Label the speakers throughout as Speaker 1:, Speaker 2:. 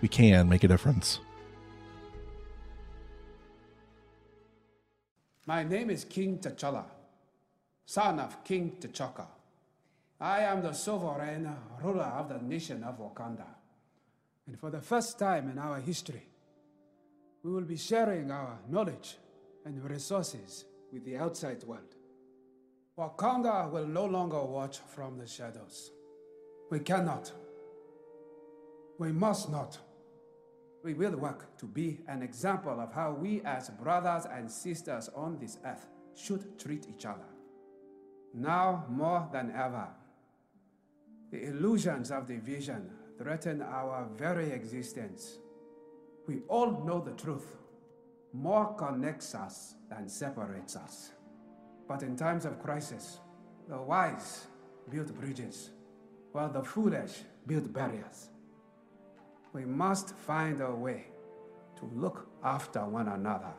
Speaker 1: we can make a difference.
Speaker 2: My name is King T'Challa, son of King T'Chaka. I am the sovereign ruler of the nation of Wakanda. And for the first time in our history, we will be sharing our knowledge and resources with the outside world. Wakanda will no longer watch from the shadows. We cannot. We must not. We will work to be an example of how we, as brothers and sisters on this earth, should treat each other. Now more than ever, the illusions of division threaten our very existence. We all know the truth. More connects us than separates us. But in times of crisis, the wise build bridges, while the foolish build barriers. We must find a way to look after one another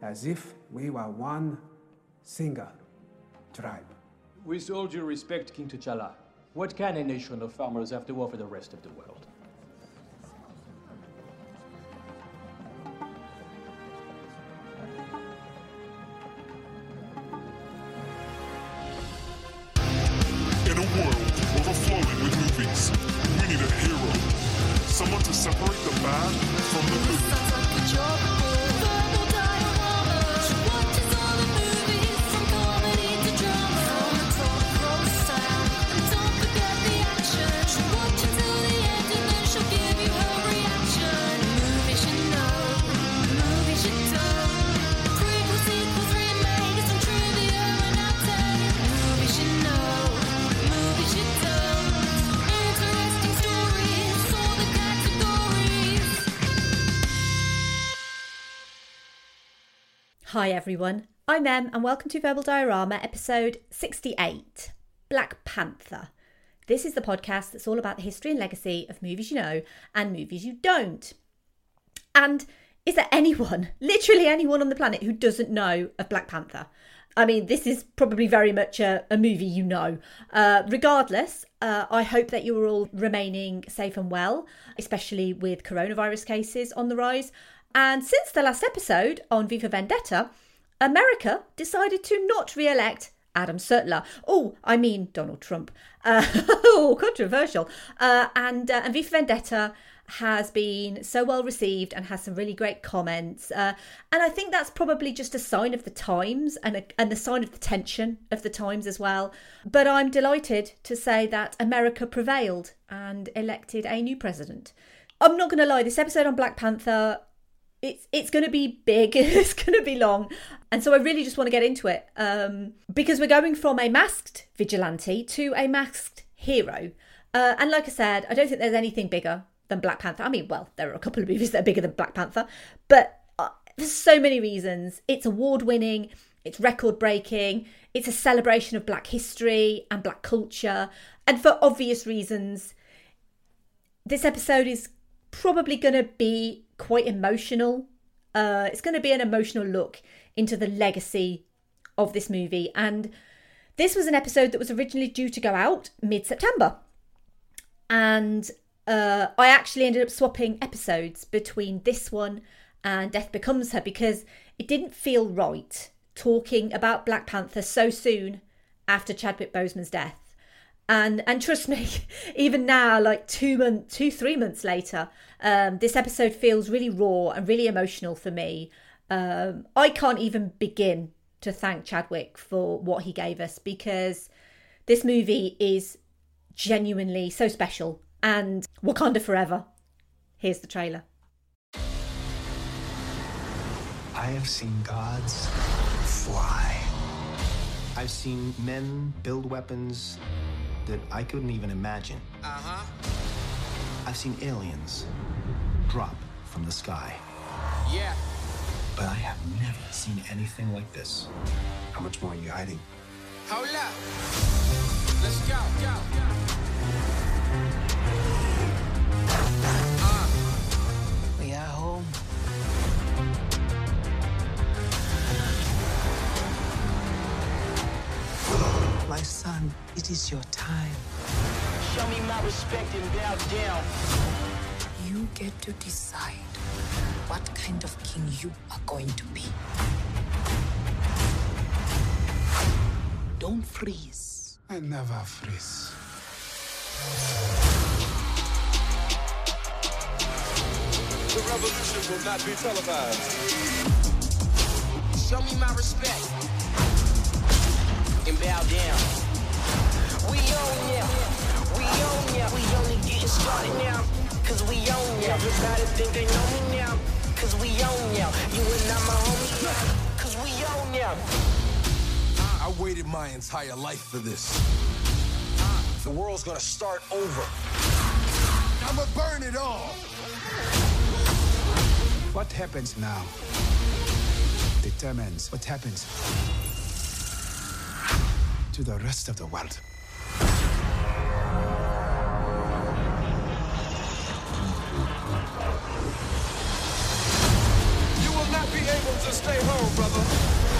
Speaker 2: as if we were one single tribe.
Speaker 3: With all due respect, King T'Challa, what can a nation of farmers have to offer the rest of the world?
Speaker 4: Everyone, I'm Em and welcome to Verbal Diorama episode 68 Black Panther. This is the podcast that's all about the history and legacy of movies you know and movies you don't. And is there anyone, literally anyone on the planet, who doesn't know of Black Panther? I mean, this is probably very much a, a movie you know. Uh, regardless, uh, I hope that you are all remaining safe and well, especially with coronavirus cases on the rise. And since the last episode on V for Vendetta, America decided to not re elect Adam Sutler. Oh, I mean Donald Trump. Uh, oh, controversial. Uh, and, uh, and V for Vendetta has been so well received and has some really great comments. Uh, and I think that's probably just a sign of the times and a, and the sign of the tension of the times as well. But I'm delighted to say that America prevailed and elected a new president. I'm not going to lie, this episode on Black Panther it's it's going to be big it's going to be long. And so i really just want to get into it um, because we're going from a masked vigilante to a masked hero. Uh, and like i said i don't think there's anything bigger than black panther. I mean well there are a couple of movies that are bigger than black panther but uh, there's so many reasons. It's award winning it's record breaking it's a celebration of black history and black culture. And for obvious reasons this episode is probably going to be quite emotional. Uh, it's going to be an emotional look into the legacy of this movie. And this was an episode that was originally due to go out mid September. And uh, I actually ended up swapping episodes between this one and Death Becomes Her because it didn't feel right talking about Black Panther so soon after Chadwick Boseman's death. And and trust me, even now, like two months, two three months later, um, this episode feels really raw and really emotional for me. Um, I can't even begin to thank Chadwick for what he gave us because this movie is genuinely so special and Wakanda forever. Here's the trailer.
Speaker 5: I have seen gods fly. I've seen men build weapons that I couldn't even imagine. Uh huh. I've seen aliens drop from the sky.
Speaker 6: Yeah.
Speaker 5: But I have never seen anything like this. How much more are you hiding?
Speaker 6: Hold up. Let's go. go.
Speaker 7: We My son, it is your time.
Speaker 6: Show me my respect and bow down.
Speaker 7: You get to decide what kind of king you are going to be. Don't freeze.
Speaker 2: I never freeze.
Speaker 6: The revolution will not be televised. Show me my respect and bow down. We own ya. We own ya. We only getting started now. Cause we own ya. Everybody think they know me now. Cause we own ya. You and I, my homie. Cause we own ya.
Speaker 8: I waited my entire life for this. The world's gonna start over. I'ma burn it all.
Speaker 2: What happens now determines what happens to the rest of the world.
Speaker 8: You will not be able to stay home, brother.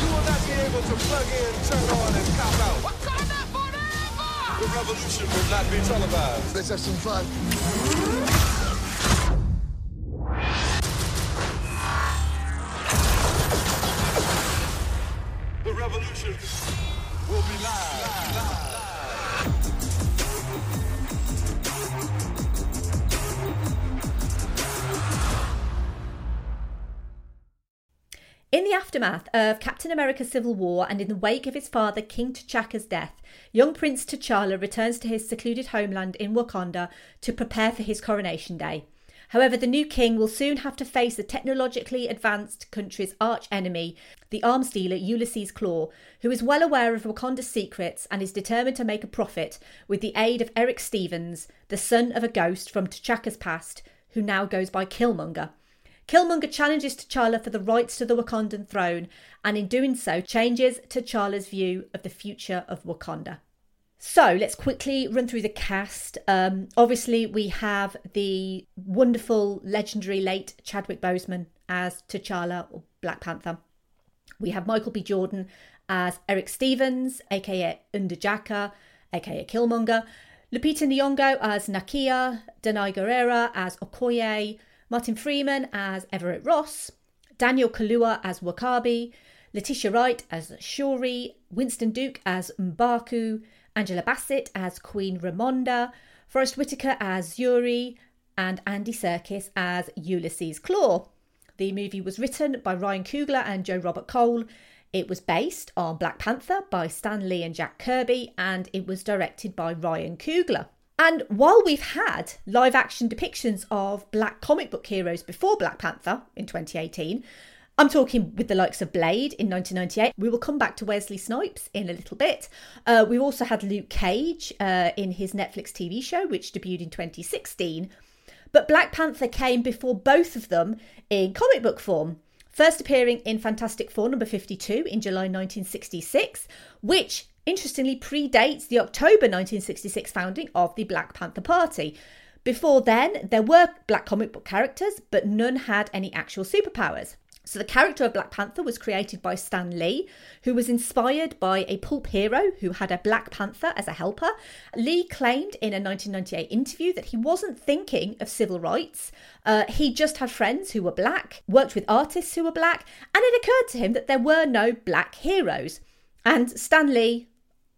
Speaker 8: You will not be able to plug in, turn on, and cop out. What's on that monitor? The revolution will not be televised. Let's have some fun.
Speaker 4: Aftermath of Captain America Civil War and in the wake of his father King T'Chaka's death, young Prince T'Challa returns to his secluded homeland in Wakanda to prepare for his coronation day. However, the new king will soon have to face the technologically advanced country's arch enemy, the arms dealer Ulysses Klaue, who is well aware of Wakanda's secrets and is determined to make a profit with the aid of Erik Stevens, the son of a ghost from T'Chaka's past, who now goes by Killmonger. Killmonger challenges T'Challa for the rights to the Wakandan throne, and in doing so, changes T'Challa's view of the future of Wakanda. So let's quickly run through the cast. Um, obviously, we have the wonderful, legendary late Chadwick Boseman as T'Challa or Black Panther. We have Michael B. Jordan as Erik Stevens, aka N'Jadaka, aka Killmonger. Lupita Nyong'o as Nakia, Danai Gurira as Okoye, Martin Freeman as Everett Ross, Daniel Kaluuya as Wakabi, Letitia Wright as Shuri, Winston Duke as Mbaku, Angela Bassett as Queen Ramonda, Forest Whitaker as Yuri, and Andy Serkis as Ulysses Klaue. The movie was written by Ryan Coogler and Joe Robert Cole. It was based on Black Panther by Stan Lee and Jack Kirby, and it was directed by Ryan Coogler. And while we've had live action depictions of black comic book heroes before Black Panther in 2018, I'm talking with the likes of Blade in 1998. We will come back to Wesley Snipes in a little bit. Uh, we also had Luke Cage uh, in his Netflix TV show, which debuted in 2016. But Black Panther came before both of them in comic book form. First appearing in Fantastic Four number 52 in July 1966, which interestingly predates the October 1966 founding of the Black Panther Party. Before then, there were black comic book characters, but none had any actual superpowers. So, the character of Black Panther was created by Stan Lee, who was inspired by a pulp hero who had a Black Panther as a helper. Lee claimed in a 1998 interview that he wasn't thinking of civil rights. Uh, he just had friends who were black, worked with artists who were black, and it occurred to him that there were no black heroes. And Stan Lee,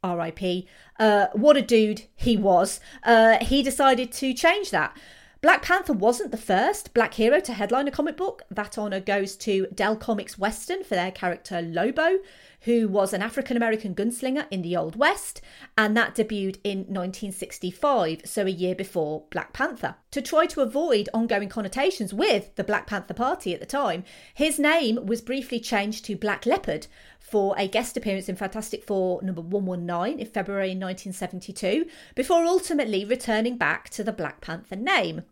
Speaker 4: RIP, uh, what a dude he was, uh, he decided to change that. Black Panther wasn't the first black hero to headline a comic book. That honour goes to Dell Comics Western for their character Lobo, who was an African American gunslinger in the Old West, and that debuted in 1965, so a year before Black Panther. To try to avoid ongoing connotations with the Black Panther Party at the time, his name was briefly changed to Black Leopard for a guest appearance in Fantastic Four number 119 in February 1972, before ultimately returning back to the Black Panther name.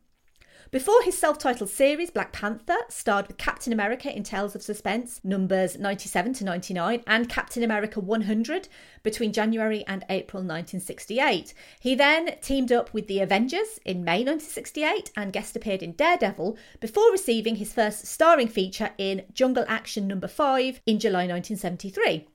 Speaker 4: Before his self titled series, Black Panther starred with Captain America in Tales of Suspense, numbers 97 to 99, and Captain America 100 between January and April 1968. He then teamed up with the Avengers in May 1968 and guest appeared in Daredevil before receiving his first starring feature in Jungle Action number 5 in July 1973.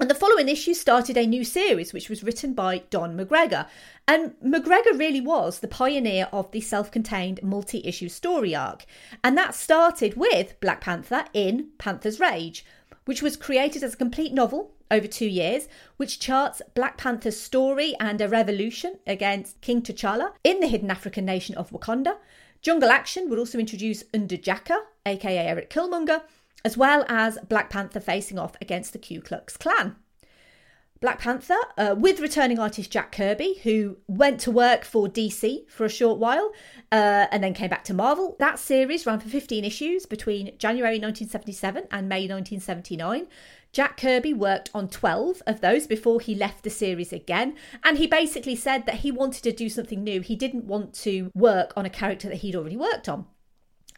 Speaker 4: And the following issue started a new series, which was written by Don McGregor. And McGregor really was the pioneer of the self contained multi issue story arc. And that started with Black Panther in Panther's Rage, which was created as a complete novel over two years, which charts Black Panther's story and a revolution against King T'Challa in the hidden African nation of Wakanda. Jungle Action would also introduce N'Jadaka, aka Erik Killmonger, as well as Black Panther facing off against the Ku Klux Klan. Black Panther, uh, with returning artist Jack Kirby, who went to work for DC for a short while uh, and then came back to Marvel. That series ran for 15 issues between January 1977 and May 1979. Jack Kirby worked on 12 of those before he left the series again, and he basically said that he wanted to do something new. He didn't want to work on a character that he'd already worked on.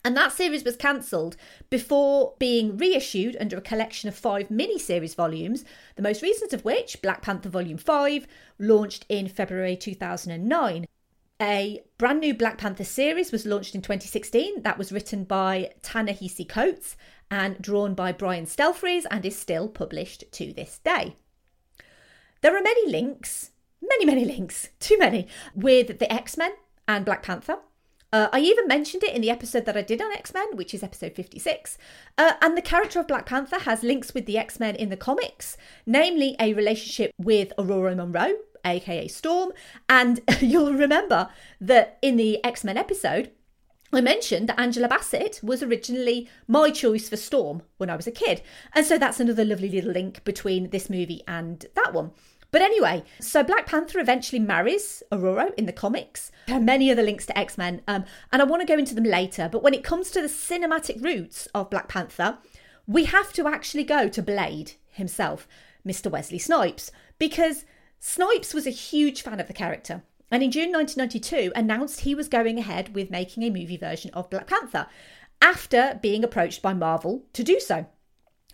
Speaker 4: And that series was cancelled before being reissued under a collection of five mini-series volumes, the most recent of which, Black Panther Volume 5, launched in February 2009. A brand new Black Panther series was launched in 2016 that was written by Ta-Nehisi Coates and drawn by Brian Stelfreeze and is still published to this day. There are many links, many, many links, too many, with the X Men and Black Panther. Uh, I even mentioned it in the episode that I did on X Men, which is episode 56. Uh, and the character of Black Panther has links with the X Men in the comics, namely a relationship with Ororo Monroe, aka Storm. And you'll remember that in the X Men episode, I mentioned that Angela Bassett was originally my choice for Storm when I was a kid. And so that's another lovely little link between this movie and that one. But anyway, so Black Panther eventually marries Ororo in the comics. There are many other links to X Men, um, and I want to go into them later. But when it comes to the cinematic roots of Black Panther, we have to actually go to Blade himself, Mr. Wesley Snipes, because Snipes was a huge fan of the character. And in June 1992, announced he was going ahead with making a movie version of Black Panther after being approached by Marvel to do so.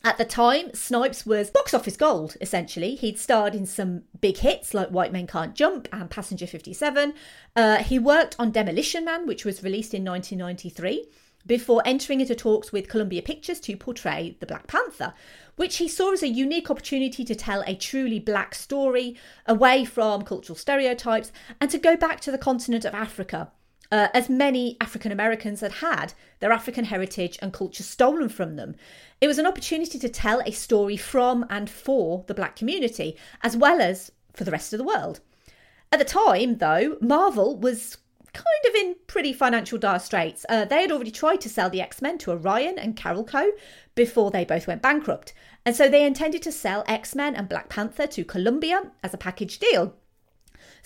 Speaker 4: At the time, Snipes was box office gold, essentially. He'd starred in some big hits like White Men Can't Jump and Passenger 57. Uh, he worked on Demolition Man, which was released in 1993, before entering into talks with Columbia Pictures to portray the Black Panther, which he saw as a unique opportunity to tell a truly black story away from cultural stereotypes and to go back to the continent of Africa uh, as many African Americans had had their African heritage and culture stolen from them. It was an opportunity to tell a story from and for the black community, as well as for the rest of the world. At the time, though, Marvel was kind of in pretty financial dire straits. Uh, they had already tried to sell the X Men to Orion and Carolco before they both went bankrupt. And so they intended to sell X Men and Black Panther to Columbia as a package deal.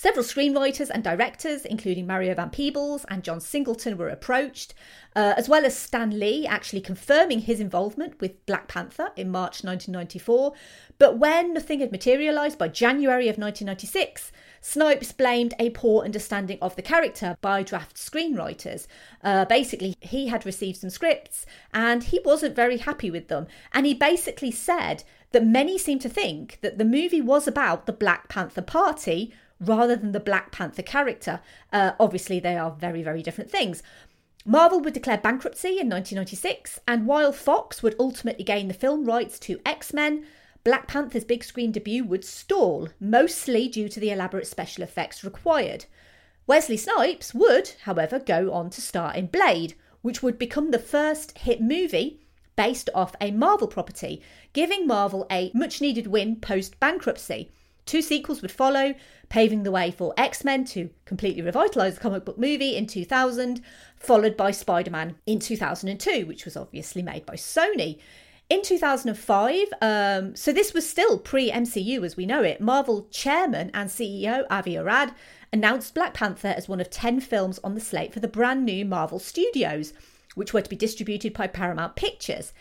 Speaker 4: Several screenwriters and directors, including Mario Van Peebles and John Singleton, were approached, uh, as well as Stan Lee actually confirming his involvement with Black Panther in March 1994. But when nothing had materialised by January of 1996, Snipes blamed a poor understanding of the character by draft screenwriters. Uh, basically, he had received some scripts and he wasn't very happy with them. And he basically said that many seem to think that the movie was about the Black Panther Party rather than the Black Panther character. Uh, obviously, they are very, very different things. Marvel would declare bankruptcy in 1996, and while Fox would ultimately gain the film rights to X Men, Black Panther's big screen debut would stall, mostly due to the elaborate special effects required. Wesley Snipes would, however, go on to star in Blade, which would become the first hit movie based off a Marvel property, giving Marvel a much needed win post bankruptcy. Two sequels would follow, paving the way for X Men to completely revitalise the comic book movie in 2000, followed by Spider Man in 2002, which was obviously made by Sony. In 2005, um, so this was still pre MCU as we know it, Marvel chairman and CEO Avi Arad announced Black Panther as one of 10 films on the slate for the brand new Marvel Studios, which were to be distributed by Paramount Pictures.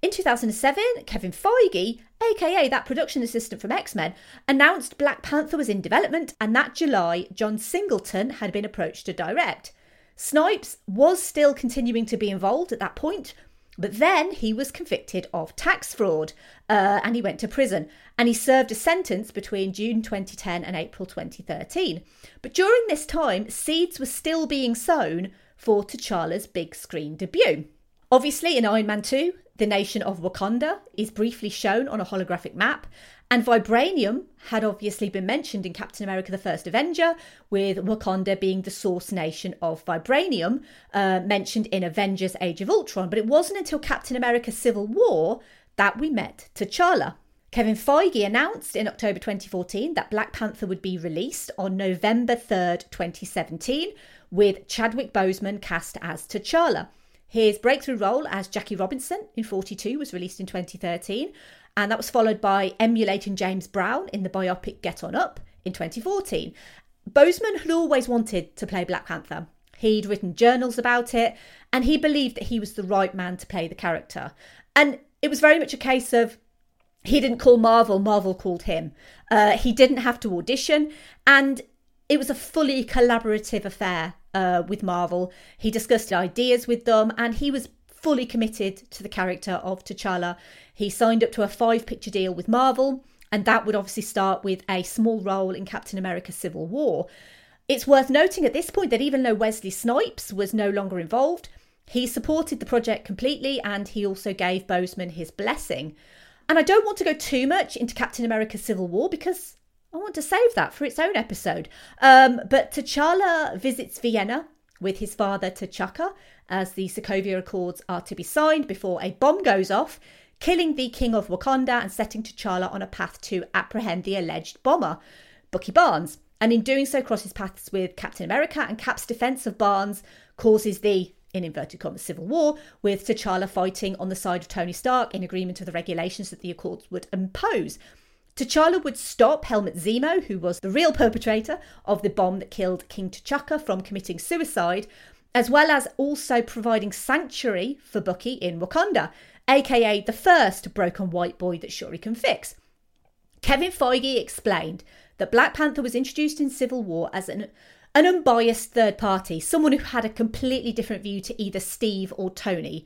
Speaker 4: In 2007, Kevin Feige, aka that production assistant from X Men, announced Black Panther was in development, and that July, John Singleton had been approached to direct. Snipes was still continuing to be involved at that point, but then he was convicted of tax fraud uh, and he went to prison and he served a sentence between June 2010 and April 2013. But during this time, seeds were still being sown for T'Challa's big screen debut. Obviously, in Iron Man 2, the nation of Wakanda is briefly shown on a holographic map, and vibranium had obviously been mentioned in Captain America the First Avenger, with Wakanda being the source nation of vibranium, uh, mentioned in Avengers Age of Ultron. But it wasn't until Captain America Civil War that we met T'Challa. Kevin Feige announced in October 2014 that Black Panther would be released on November 3rd, 2017, with Chadwick Boseman cast as T'Challa. His breakthrough role as Jackie Robinson in 42 was released in 2013, and that was followed by emulating James Brown in the biopic Get On Up in 2014. Boseman had always wanted to play Black Panther. He'd written journals about it, and he believed that he was the right man to play the character. And it was very much a case of he didn't call Marvel, Marvel called him. Uh, he didn't have to audition, and it was a fully collaborative affair uh, with Marvel. He discussed ideas with them, and he was fully committed to the character of T'Challa. He signed up to a five picture deal with Marvel, and that would obviously start with a small role in Captain America Civil War. It's worth noting at this point that even though Wesley Snipes was no longer involved, he supported the project completely and he also gave Boseman his blessing. And I don't want to go too much into Captain America Civil War because I want to save that for its own episode. Um, but T'Challa visits Vienna with his father T'Chaka as the Sokovia Accords are to be signed before a bomb goes off, killing the King of Wakanda and setting T'Challa on a path to apprehend the alleged bomber, Bucky Barnes. And in doing so, crosses paths with Captain America, and Cap's defense of Barnes causes the in inverted commas, civil war, with T'Challa fighting on the side of Tony Stark in agreement with the regulations that the Accords would impose. T'Challa would stop Helmut Zemo, who was the real perpetrator of the bomb that killed King T'Chaka, from committing suicide, as well as also providing sanctuary for Bucky in Wakanda, aka the first broken white boy that Shuri can fix. Kevin Feige explained that Black Panther was introduced in Civil War as an an unbiased third party, someone who had a completely different view to either Steve or Tony.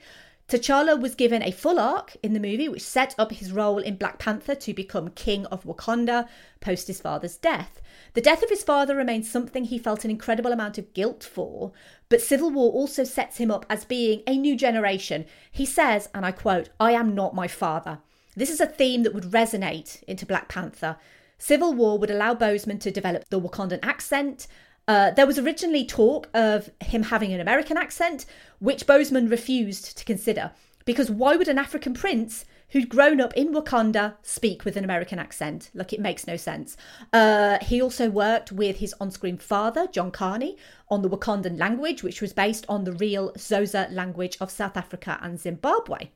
Speaker 4: T'Challa was given a full arc in the movie, which set up his role in Black Panther to become King of Wakanda post his father's death. The death of his father remains something he felt an incredible amount of guilt for, but Civil War also sets him up as being a new generation. He says, and I quote, I am not my father. This is a theme that would resonate into Black Panther. Civil War would allow Boseman to develop the Wakandan accent, uh, there was originally talk of him having an American accent, which Boseman refused to consider. Because why would an African prince who'd grown up in Wakanda speak with an American accent? Like, it makes no sense. Uh, he also worked with his on screen father, John Kani, on the Wakandan language, which was based on the real Xhosa language of South Africa and Zimbabwe.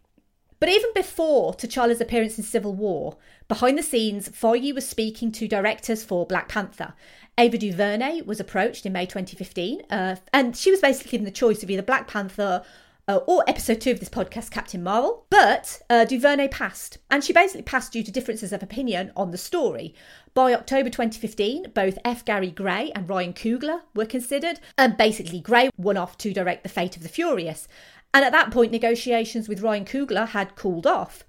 Speaker 4: But even before T'Challa's appearance in Civil War, behind the scenes, Feige was speaking to directors for Black Panther. Ava DuVernay was approached in May 2015, uh, and she was basically given the choice of either Black Panther uh, or episode two of this podcast, Captain Marvel. But uh, DuVernay passed, and she basically passed due to differences of opinion on the story. By October 2015, both F. Gary Gray and Ryan Coogler were considered, and basically Gray won off to direct The Fate of the Furious. And at that point, negotiations with Ryan Coogler had cooled off.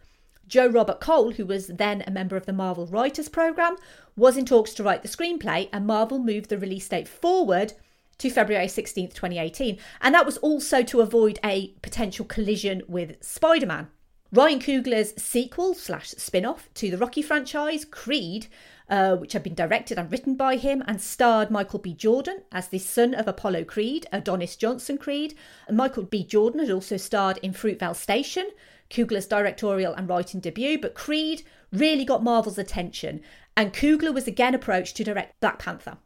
Speaker 4: Joe Robert Cole, who was then a member of the Marvel Writers Program, was in talks to write the screenplay, and Marvel moved the release date forward to February 16th, 2018. And that was also to avoid a potential collision with Spider Man. Ryan Coogler's sequel slash spin off to the Rocky franchise, Creed, uh, which had been directed and written by him and starred Michael B. Jordan as the son of Apollo Creed, Adonis Johnson Creed. And Michael B. Jordan had also starred in Fruitvale Station. Coogler's directorial and writing debut, but Creed really got Marvel's attention, and Coogler was again approached to direct Black Panther.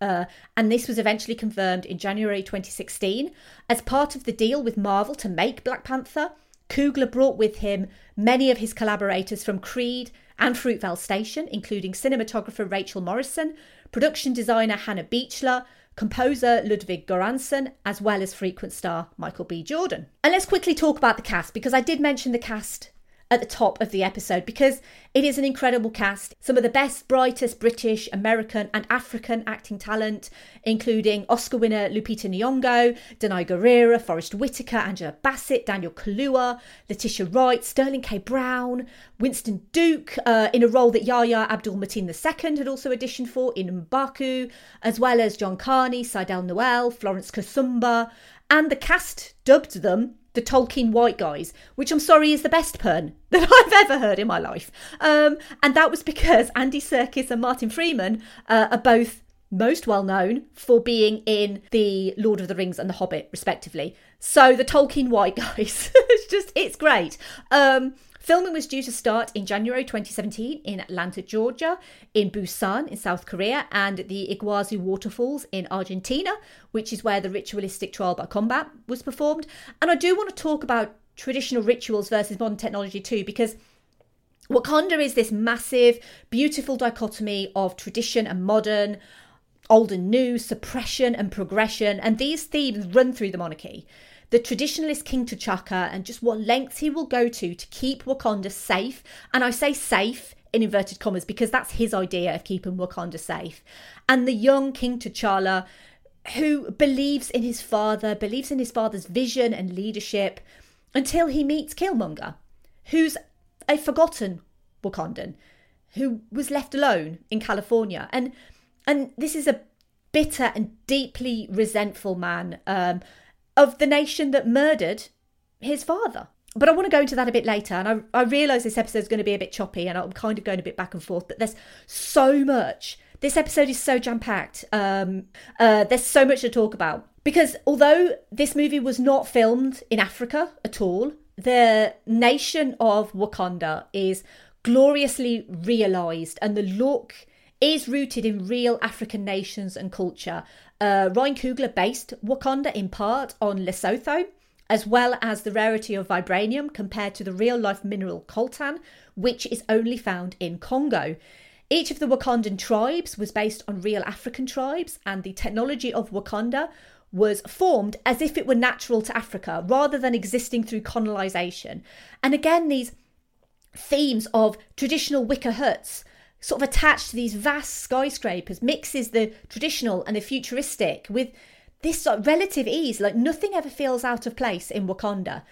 Speaker 4: Uh, and this was eventually confirmed in January 2016. As part of the deal with Marvel to make Black Panther, Coogler brought with him many of his collaborators from Creed and Fruitvale Station, including cinematographer Rachel Morrison, production designer Hannah Beachler, composer Ludwig Göransson, as well as frequent star Michael B. Jordan. And let's quickly talk about the cast because I did mention the cast at the top of the episode because it is an incredible cast. Some of the best, brightest British, American, and African acting talent, including Oscar winner Lupita Nyong'o, Danai Gurira, Forest Whitaker, Angela Bassett, Daniel Kaluuya, Letitia Wright, Sterling K. Brown, Winston Duke, uh, in a role that Yahya Abdul Mateen II had also auditioned for in Mbaku, as well as John Kani, Sydelle Noel, Florence Kasumba, and the cast dubbed them the Tolkien White Guys, which I'm sorry is the best pun that I've ever heard in my life. Um, and that was because Andy Serkis and Martin Freeman uh, are both most well known for being in the Lord of the Rings and the Hobbit, respectively. So the Tolkien White Guys, it's just it's great. Um, Filming was due to start in January 2017 in Atlanta, Georgia, in Busan in South Korea, and the Iguazu Waterfalls in Argentina, which is where the ritualistic trial by combat was performed. And I do want to talk about traditional rituals versus modern technology too, because Wakanda is this massive, beautiful dichotomy of tradition and modern, old and new, suppression and progression, and these themes run through the monarchy the traditionalist King T'Chaka and just what lengths he will go to to keep Wakanda safe. And I say safe in inverted commas because that's his idea of keeping Wakanda safe. And the young King T'Challa who believes in his father, believes in his father's vision and leadership until he meets Killmonger, who's a forgotten Wakandan who was left alone in California. And and this is a bitter and deeply resentful man. Um, of the nation that murdered his father. But I want to go into that a bit later. And I, I realise this episode is going to be a bit choppy and I'm kind of going a bit back and forth, but there's so much. This episode is so jam packed. Um, uh, there's so much to talk about. Because although this movie was not filmed in Africa at all, the nation of Wakanda is gloriously realised and the look is rooted in real African nations and culture. Uh, Ryan Coogler based Wakanda in part on Lesotho, as well as the rarity of vibranium compared to the real life mineral coltan, which is only found in Congo. Each of the Wakandan tribes was based on real African tribes, and the technology of Wakanda was formed as if it were natural to Africa rather than existing through colonization. And again, these themes of traditional wicker huts sort of attached to these vast skyscrapers mixes the traditional and the futuristic with this sort of relative ease. Like nothing ever feels out of place in Wakanda.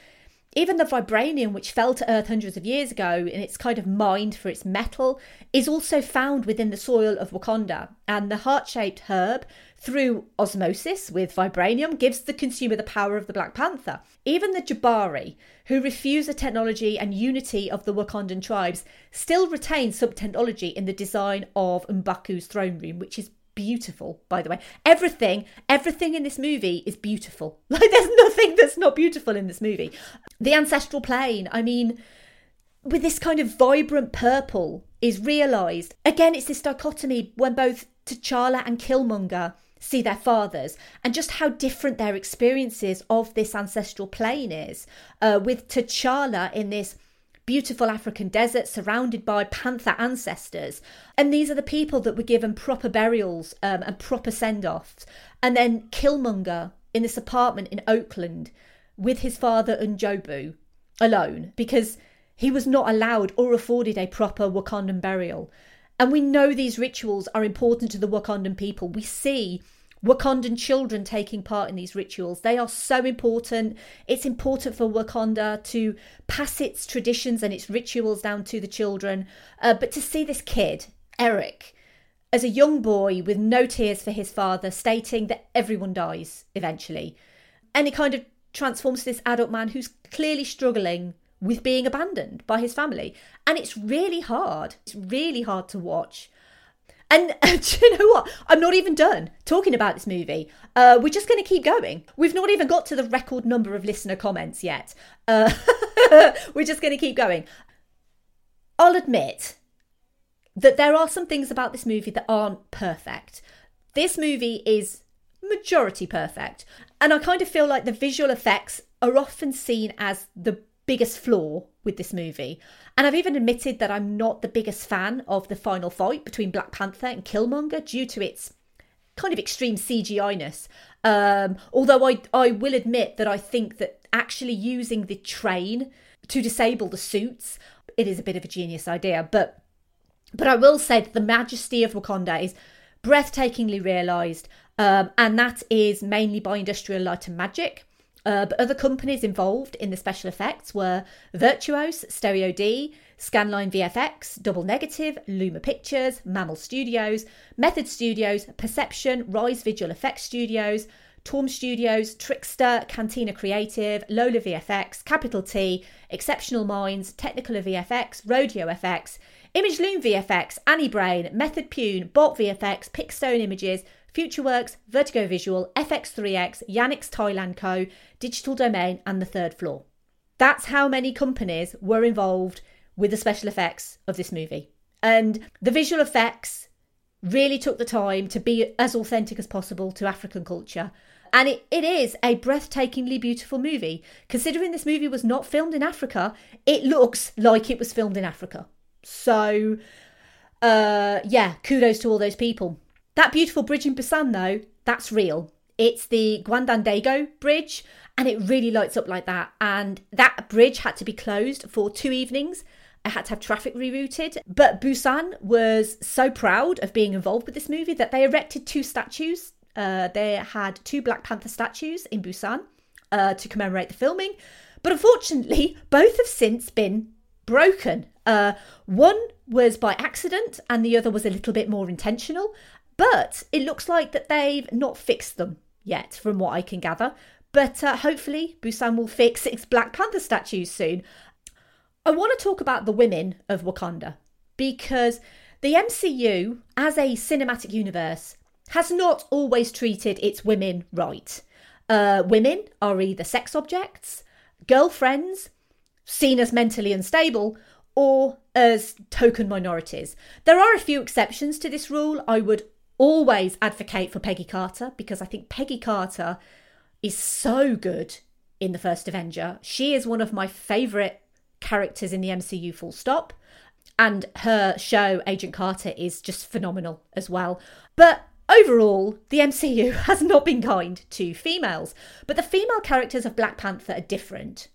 Speaker 4: Even the vibranium, which fell to Earth hundreds of years ago and it's kind of mined for its metal, is also found within the soil of Wakanda. And the heart shaped herb, through osmosis with vibranium, gives the consumer the power of the Black Panther. Even the Jabari, who refuse the technology and unity of the Wakandan tribes, still retain some technology in the design of Mbaku's throne room, which is beautiful by the way. Everything everything in this movie is beautiful. Like there's nothing that's not beautiful in this movie. The ancestral plane i mean with this kind of vibrant purple is realized. Again it's this dichotomy when both t'challa and killmonger see their fathers and just how different their experiences of this ancestral plane is uh, with t'challa in this beautiful African desert surrounded by panther ancestors. And these are the people that were given proper burials um, and proper send offs. And then Killmonger in this apartment in Oakland with his father and Jobu alone because he was not allowed or afforded a proper Wakandan burial. And we know these rituals are important to the Wakandan people. We see Wakandan children taking part in these rituals. They are so important. It's important for Wakanda to pass its traditions and its rituals down to the children. Uh, but to see this kid, Eric, as a young boy with no tears for his father, stating that everyone dies eventually. And it kind of transforms this adult man who's clearly struggling with being abandoned by his family. And it's really hard. It's really hard to watch. And, do you know what? I'm not even done talking about this movie. Uh, we're just going to keep going. We've not even got to the record number of listener comments yet. Uh, We're just going to keep going. I'll admit that there are some things about this movie that aren't perfect. This movie is majority perfect. And I kind of feel like the visual effects are often seen as the biggest flaw with this movie. And I've even admitted that I'm not the biggest fan of the final fight between Black Panther and Killmonger due to its kind of extreme CGI ness. Um, although I, I will admit that I think that actually using the train to disable the suits, it is a bit of a genius idea. But but I will say that the majesty of Wakanda is breathtakingly realised, um, and that is mainly by Industrial Light and Magic. Uh, but other companies involved in the special effects were Virtuos, Stereo D, Scanline VFX, Double Negative, Luma Pictures, Mammal Studios, Method Studios, Perception, Rise Visual Effects Studios, Torm Studios, Trickster, Cantina Creative, Lola VFX, Capital T, Exceptional Minds, Technicolor VFX, Rodeo FX, Image Loom VFX, Anibrain, Method Pune, Bolt VFX, Pixstone Images, FutureWorks, Vertigo Visual, FX3X, Yannix Thailand Co., Digital Domain, and The Third Floor. That's how many companies were involved with the special effects of this movie. And the visual effects really took the time to be as authentic as possible to African culture. And it, it is a breathtakingly beautiful movie. Considering this movie was not filmed in Africa, it looks like it was filmed in Africa. So, uh, yeah, kudos to all those people. That beautiful bridge in Busan, though, that's real. It's the Gwangandaegyo Bridge, and it really lights up like that. And that bridge had to be closed for two evenings. I had to have traffic rerouted. But Busan was so proud of being involved with this movie that they erected two statues. Uh, they had two Black Panther statues in Busan uh, to commemorate the filming. But unfortunately, both have since been broken. Uh, one was by accident, and the other was a little bit more intentional. But it looks like that they've not fixed them yet, from what I can gather. But uh, hopefully, Busan will fix its Black Panther statues soon. I want to talk about the women of Wakanda because the MCU, as a cinematic universe, has not always treated its women right. Uh, women are either sex objects, girlfriends, seen as mentally unstable, or as token minorities. There are a few exceptions to this rule. I would always advocate for Peggy Carter because I think Peggy Carter is so good in the first Avenger. She is one of my favourite characters in the MCU, full stop. And her show, Agent Carter, is just phenomenal as well. But overall, the MCU has not been kind to females. But the female characters of Black Panther are different.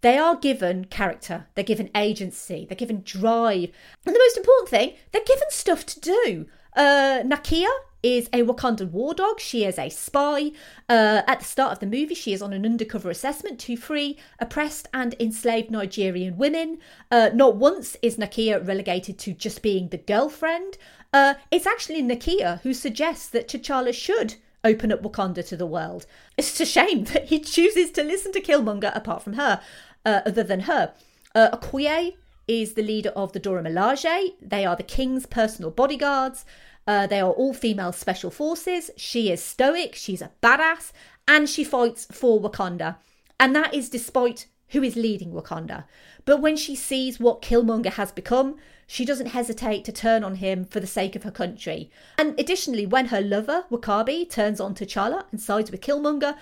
Speaker 4: They are given character, they're given agency, they're given drive. And the most important thing, they're given stuff to do. Uh, Nakia is a Wakandan war dog. She is a spy. Uh, at the start of the movie, she is on an undercover assessment to free oppressed and enslaved Nigerian women. Uh, not once is Nakia relegated to just being the girlfriend. Uh, it's actually Nakia who suggests that T'Challa should open up Wakanda to the world. It's a shame that he chooses to listen to Killmonger apart from her, uh, other than her. Uh, Okoye is the leader of the Dora Milaje. They are the king's personal bodyguards. Uh, they are all female special forces. She is stoic, she's a badass, and she fights for Wakanda. And that is despite who is leading Wakanda. But when she sees what Killmonger has become, she doesn't hesitate to turn on him for the sake of her country. And additionally, when her lover, Wakabi, turns on T'Challa and sides with Killmonger,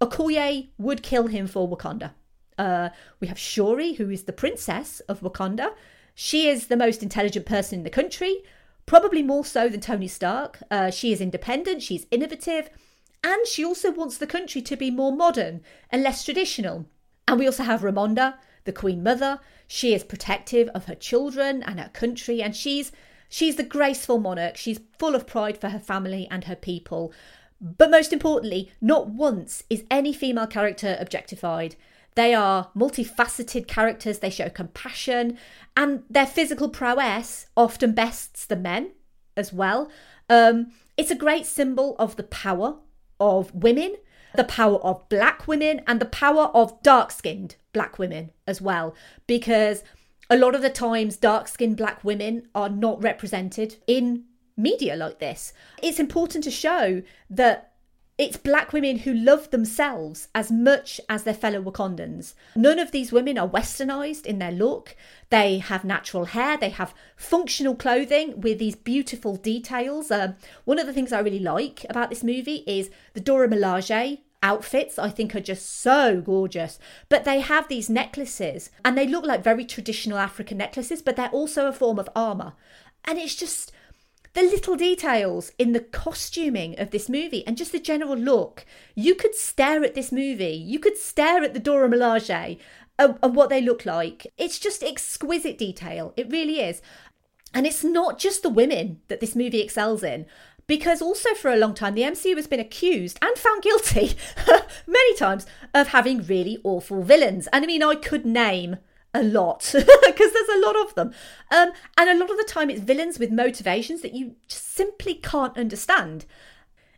Speaker 4: Okoye would kill him for Wakanda. Uh, we have Shuri, who is the princess of Wakanda. She is the most intelligent person in the country, probably more so than Tony Stark. Uh, she is independent, she's innovative, and she also wants the country to be more modern and less traditional. And we also have Ramonda, the Queen Mother. She is protective of her children and her country, and she's she's the graceful monarch. She's full of pride for her family and her people. But most importantly, not once is any female character objectified. They are multifaceted characters, they show compassion, and their physical prowess often bests the men as well. Um, it's a great symbol of the power of women, the power of black women, and the power of dark skinned black women as well, because a lot of the times dark skinned black women are not represented in media like this. It's important to show that It's black women who love themselves as much as their fellow Wakandans. None of these women are westernized in their look. They have natural hair, they have functional clothing with these beautiful details. Um, one of the things I really like about this movie is the Dora Milaje outfits I think are just so gorgeous. But they have these necklaces and they look like very traditional African necklaces, but they're also a form of armor. And it's just the little details in the costuming of this movie and just the general look. You could stare at this movie, you could stare at the Dora Milaje and, and what they look like. It's just exquisite detail. It really is. And it's not just the women that this movie excels in. Because also for a long time, the MCU has been accused and found guilty many times of having really awful villains. And I mean, I could name a lot because there's a lot of them. Um, and a lot of the time, it's villains with motivations that you just simply can't understand.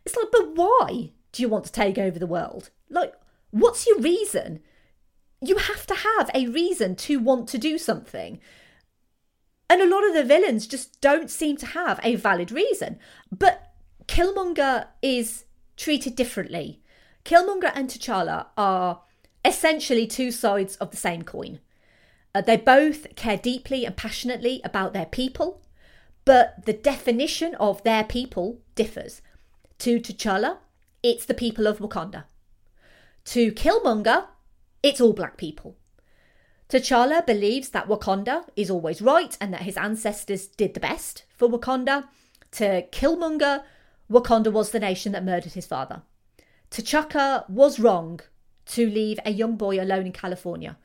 Speaker 4: It's like, but why do you want to take over the world? Like, what's your reason? You have to have a reason to want to do something. And a lot of the villains just don't seem to have a valid reason. But Killmonger is treated differently. Killmonger and T'Challa are essentially two sides of the same coin. Uh, they both care deeply and passionately about their people, but the definition of their people differs. To T'Challa, it's the people of Wakanda. To Killmonger, it's all black people. T'Challa believes that Wakanda is always right and that his ancestors did the best for Wakanda. To Killmonger, Wakanda was the nation that murdered his father. T'Chaka was wrong to leave a young boy alone in California.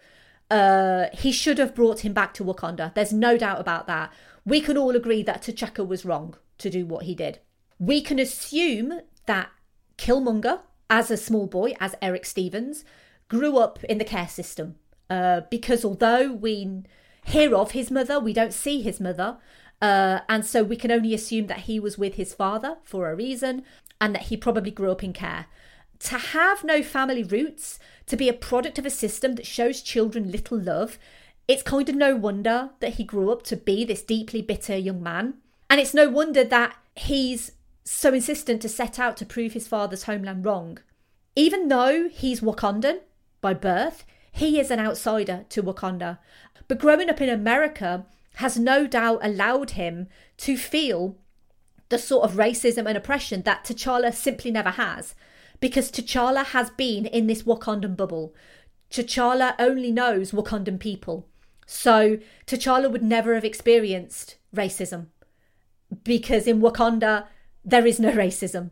Speaker 4: Uh, he should have brought him back to Wakanda. There's no doubt about that. We can all agree that T'Chaka was wrong to do what he did. We can assume that Killmonger, as a small boy, as Erik Stevens, grew up in the care system. Uh, because although we hear of his mother, we don't see his mother. Uh, and so we can only assume that he was with his father for a reason and that he probably grew up in care. To have no family roots, to be a product of a system that shows children little love, it's kind of no wonder that he grew up to be this deeply bitter young man. And it's no wonder that he's so insistent to set out to prove his father's homeland wrong. Even though he's Wakandan by birth, he is an outsider to Wakanda. But growing up in America has no doubt allowed him to feel the sort of racism and oppression that T'Challa simply never has. Because T'Challa has been in this Wakandan bubble. T'Challa only knows Wakandan people. So T'Challa would never have experienced racism. Because in Wakanda, there is no racism.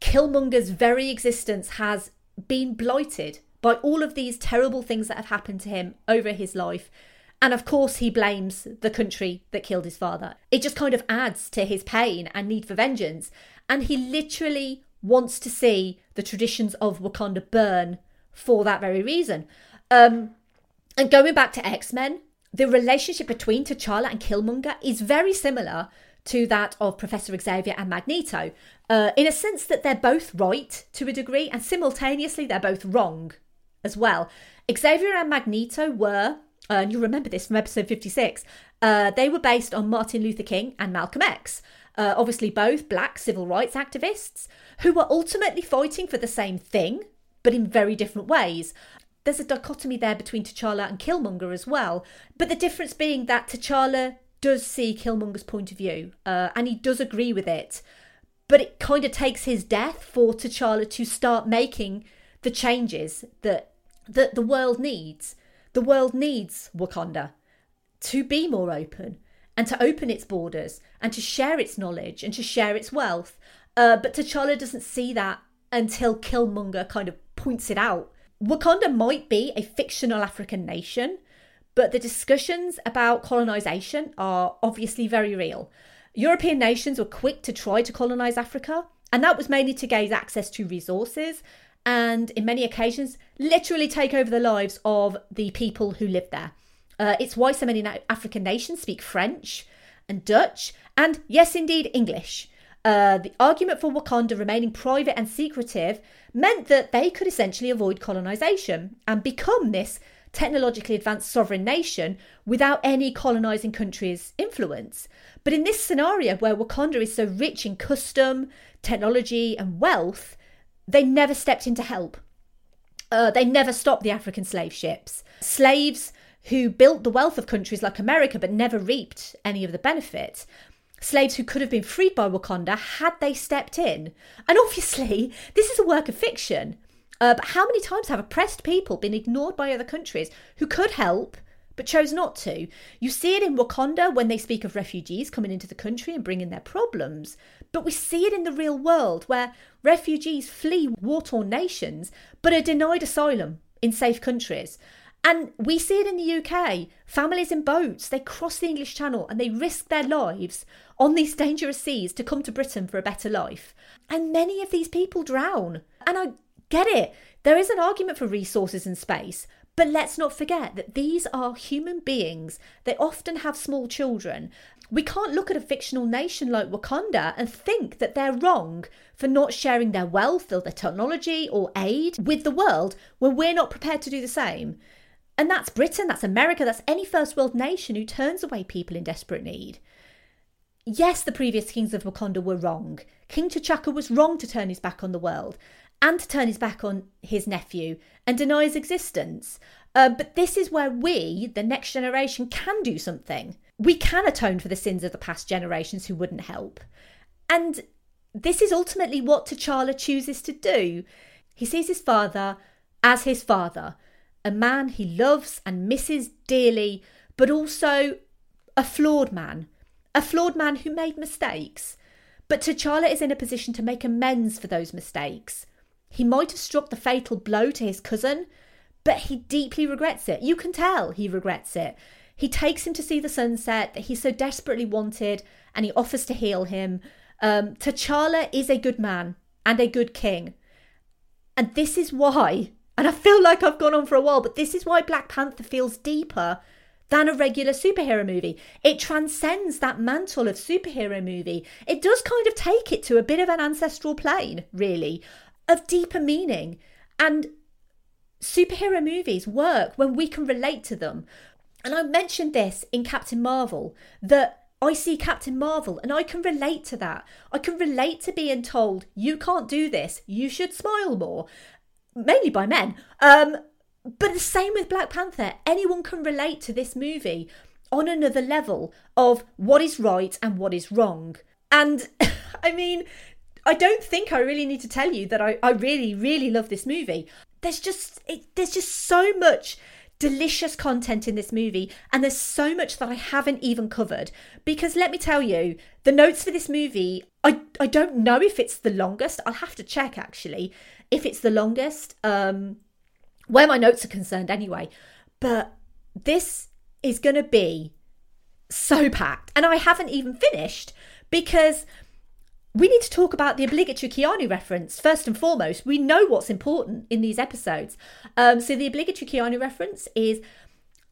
Speaker 4: Killmonger's very existence has been blighted by all of these terrible things that have happened to him over his life. And of course, he blames the country that killed his father. It just kind of adds to his pain and need for vengeance. And he literally wants to see the traditions of Wakanda burn for that very reason. Um, and going back to X Men, the relationship between T'Challa and Killmonger is very similar to that of Professor Xavier and Magneto, uh, in a sense that they're both right to a degree, and simultaneously they're both wrong as well. Xavier and Magneto were, uh, and you remember this from episode 56, uh, they were based on Martin Luther King and Malcolm X. Uh, obviously, both black civil rights activists who were ultimately fighting for the same thing, but in very different ways. There's a dichotomy there between T'Challa and Killmonger as well, but the difference being that T'Challa does see Killmonger's point of view uh, and he does agree with it, but it kind of takes his death for T'Challa to start making the changes that that the world needs. The world needs Wakanda to be more open and to open its borders and to share its knowledge and to share its wealth. Uh, but T'Challa doesn't see that until Killmonger kind of points it out. Wakanda might be a fictional African nation, but the discussions about colonization are obviously very real. European nations were quick to try to colonize Africa, and that was mainly to gain access to resources and, in many occasions, literally take over the lives of the people who live there. Uh, it's why so many African nations speak French and Dutch, and yes, indeed, English. Uh, the argument for Wakanda remaining private and secretive meant that they could essentially avoid colonization and become this technologically advanced sovereign nation without any colonizing country's influence. But in this scenario where Wakanda is so rich in custom, technology, and wealth, they never stepped in to help. Uh, they never stopped the African slave ships. Slaves who built the wealth of countries like America but never reaped any of the benefit. Slaves who could have been freed by Wakanda had they stepped in. And obviously, this is a work of fiction. Uh, but how many times have oppressed people been ignored by other countries who could help but chose not to? You see it in Wakanda when they speak of refugees coming into the country and bringing their problems. But we see it in the real world where refugees flee war torn nations but are denied asylum in safe countries. And we see it in the UK. Families in boats, they cross the English Channel and they risk their lives on these dangerous seas to come to Britain for a better life. And many of these people drown. And I get it. There is an argument for resources and space, but let's not forget that these are human beings. They often have small children. We can't look at a fictional nation like Wakanda and think that they're wrong for not sharing their wealth or their technology or aid with the world when we're not prepared to do the same. And that's Britain, that's America, that's any first world nation who turns away people in desperate need. Yes, the previous kings of Wakanda were wrong. King T'Chaka was wrong to turn his back on the world and to turn his back on his nephew and deny his existence. Uh, but this is where we, the next generation, can do something. We can atone for the sins of the past generations who wouldn't help. And this is ultimately what T'Challa chooses to do. He sees his father as his father, a man he loves and misses dearly, but also a flawed man, a flawed man who made mistakes. But T'Challa is in a position to make amends for those mistakes. He might have struck the fatal blow to his cousin, but he deeply regrets it. You can tell he regrets it. He takes him to see the sunset that he so desperately wanted and he offers to heal him. Um, T'Challa is a good man and a good king. And this is why, and I feel like I've gone on for a while, but this is why Black Panther feels deeper than a regular superhero movie. It transcends that mantle of superhero movie. It does kind of take it to a bit of an ancestral plane, really, of deeper meaning. And superhero movies work when we can relate to them. And I mentioned this in Captain Marvel that I see Captain Marvel and I can relate to that. I can relate to being told, you can't do this, you should smile more, mainly by men. Um, but the same with Black Panther. Anyone can relate to this movie on another level of what is right and what is wrong. And I mean, I don't think I really need to tell you that I, I really, really love this movie. There's just it, there's just so much delicious content in this movie, and there's so much that I haven't even covered. Because let me tell you, the notes for this movie, I I don't know if it's the longest. I'll have to check actually if it's the longest. Um, where my notes are concerned, anyway. But this is going to be so packed, and I haven't even finished because we need to talk about the obligatory Keanu reference first and foremost. We know what's important in these episodes. Um, so the obligatory Keanu reference is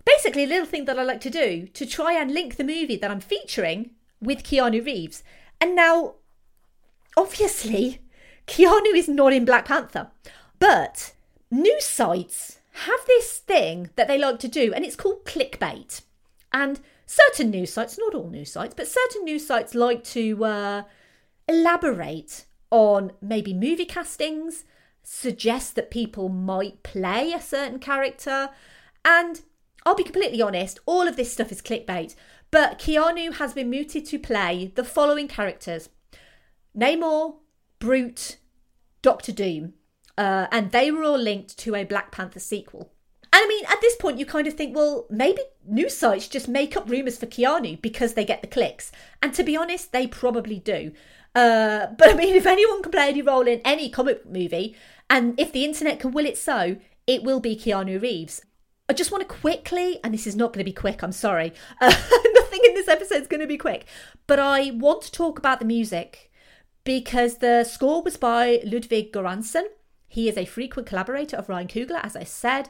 Speaker 4: basically a little thing that I like to do to try and link the movie that I'm featuring with Keanu Reeves. And now, obviously, Keanu is not in Black Panther, but news sites have this thing that they like to do, and it's called clickbait. And certain news sites, not all news sites, but certain news sites like to. Uh, elaborate on maybe movie castings, suggest that people might play a certain character. And I'll be completely honest, all of this stuff is clickbait. But Keanu has been mooted to play the following characters Namor, Brute, Doctor Doom. Uh, and they were all linked to a Black Panther sequel. And I mean, at this point, you kind of think, well, maybe news sites just make up rumours for Keanu because they get the clicks. And to be honest, they probably do. Uh, but I mean, if anyone can play any role in any comic movie, and if the internet can will it so, it will be Keanu Reeves. I just want to quickly, and this is not going to be quick, I'm sorry. Uh, nothing in this episode is going to be quick. But I want to talk about the music because the score was by Ludwig Göransson. He is a frequent collaborator of Ryan Coogler, as I said.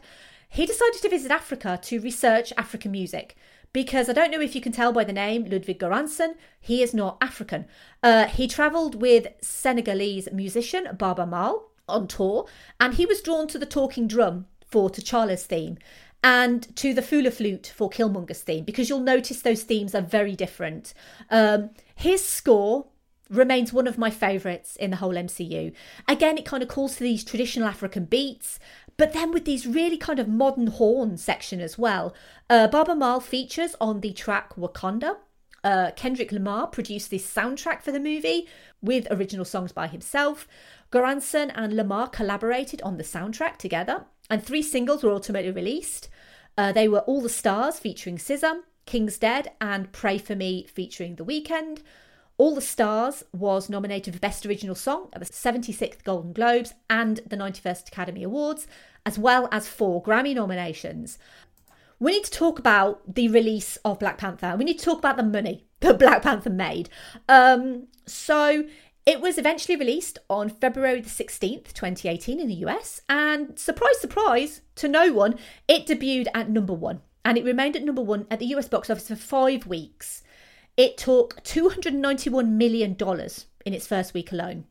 Speaker 4: He decided to visit Africa to research African music because I don't know if you can tell by the name Ludwig Göransson, he is not African. Uh, he travelled with Senegalese musician Baaba Maal on tour, and he was drawn to the talking drum for T'Challa's theme and to the Fula flute for Killmonger's theme because you'll notice those themes are very different. Um, his score remains one of my favourites in the whole MCU. Again, it kind of calls to these traditional African beats, but then with these really kind of modern horn section as well. Uh, Baaba Maal features on the track Wakanda. Uh, Kendrick Lamar produced this soundtrack for the movie with original songs by himself. Göransson and Lamar collaborated on the soundtrack together, and three singles were ultimately released. Uh, they were All the Stars featuring SZA, King's Dead, and Pray for Me featuring The Weeknd. All the Stars was nominated for Best Original Song at the 76th Golden Globes and the 91st Academy Awards, as well as four Grammy nominations. We need to talk about the release of Black Panther. We need to talk about the money that Black Panther made. Um, so it was eventually released on February the 16th, 2018, in the US, and surprise, surprise to no one, it debuted at number one and it remained at number one at the US box office for five weeks. It took $291 million in its first week alone,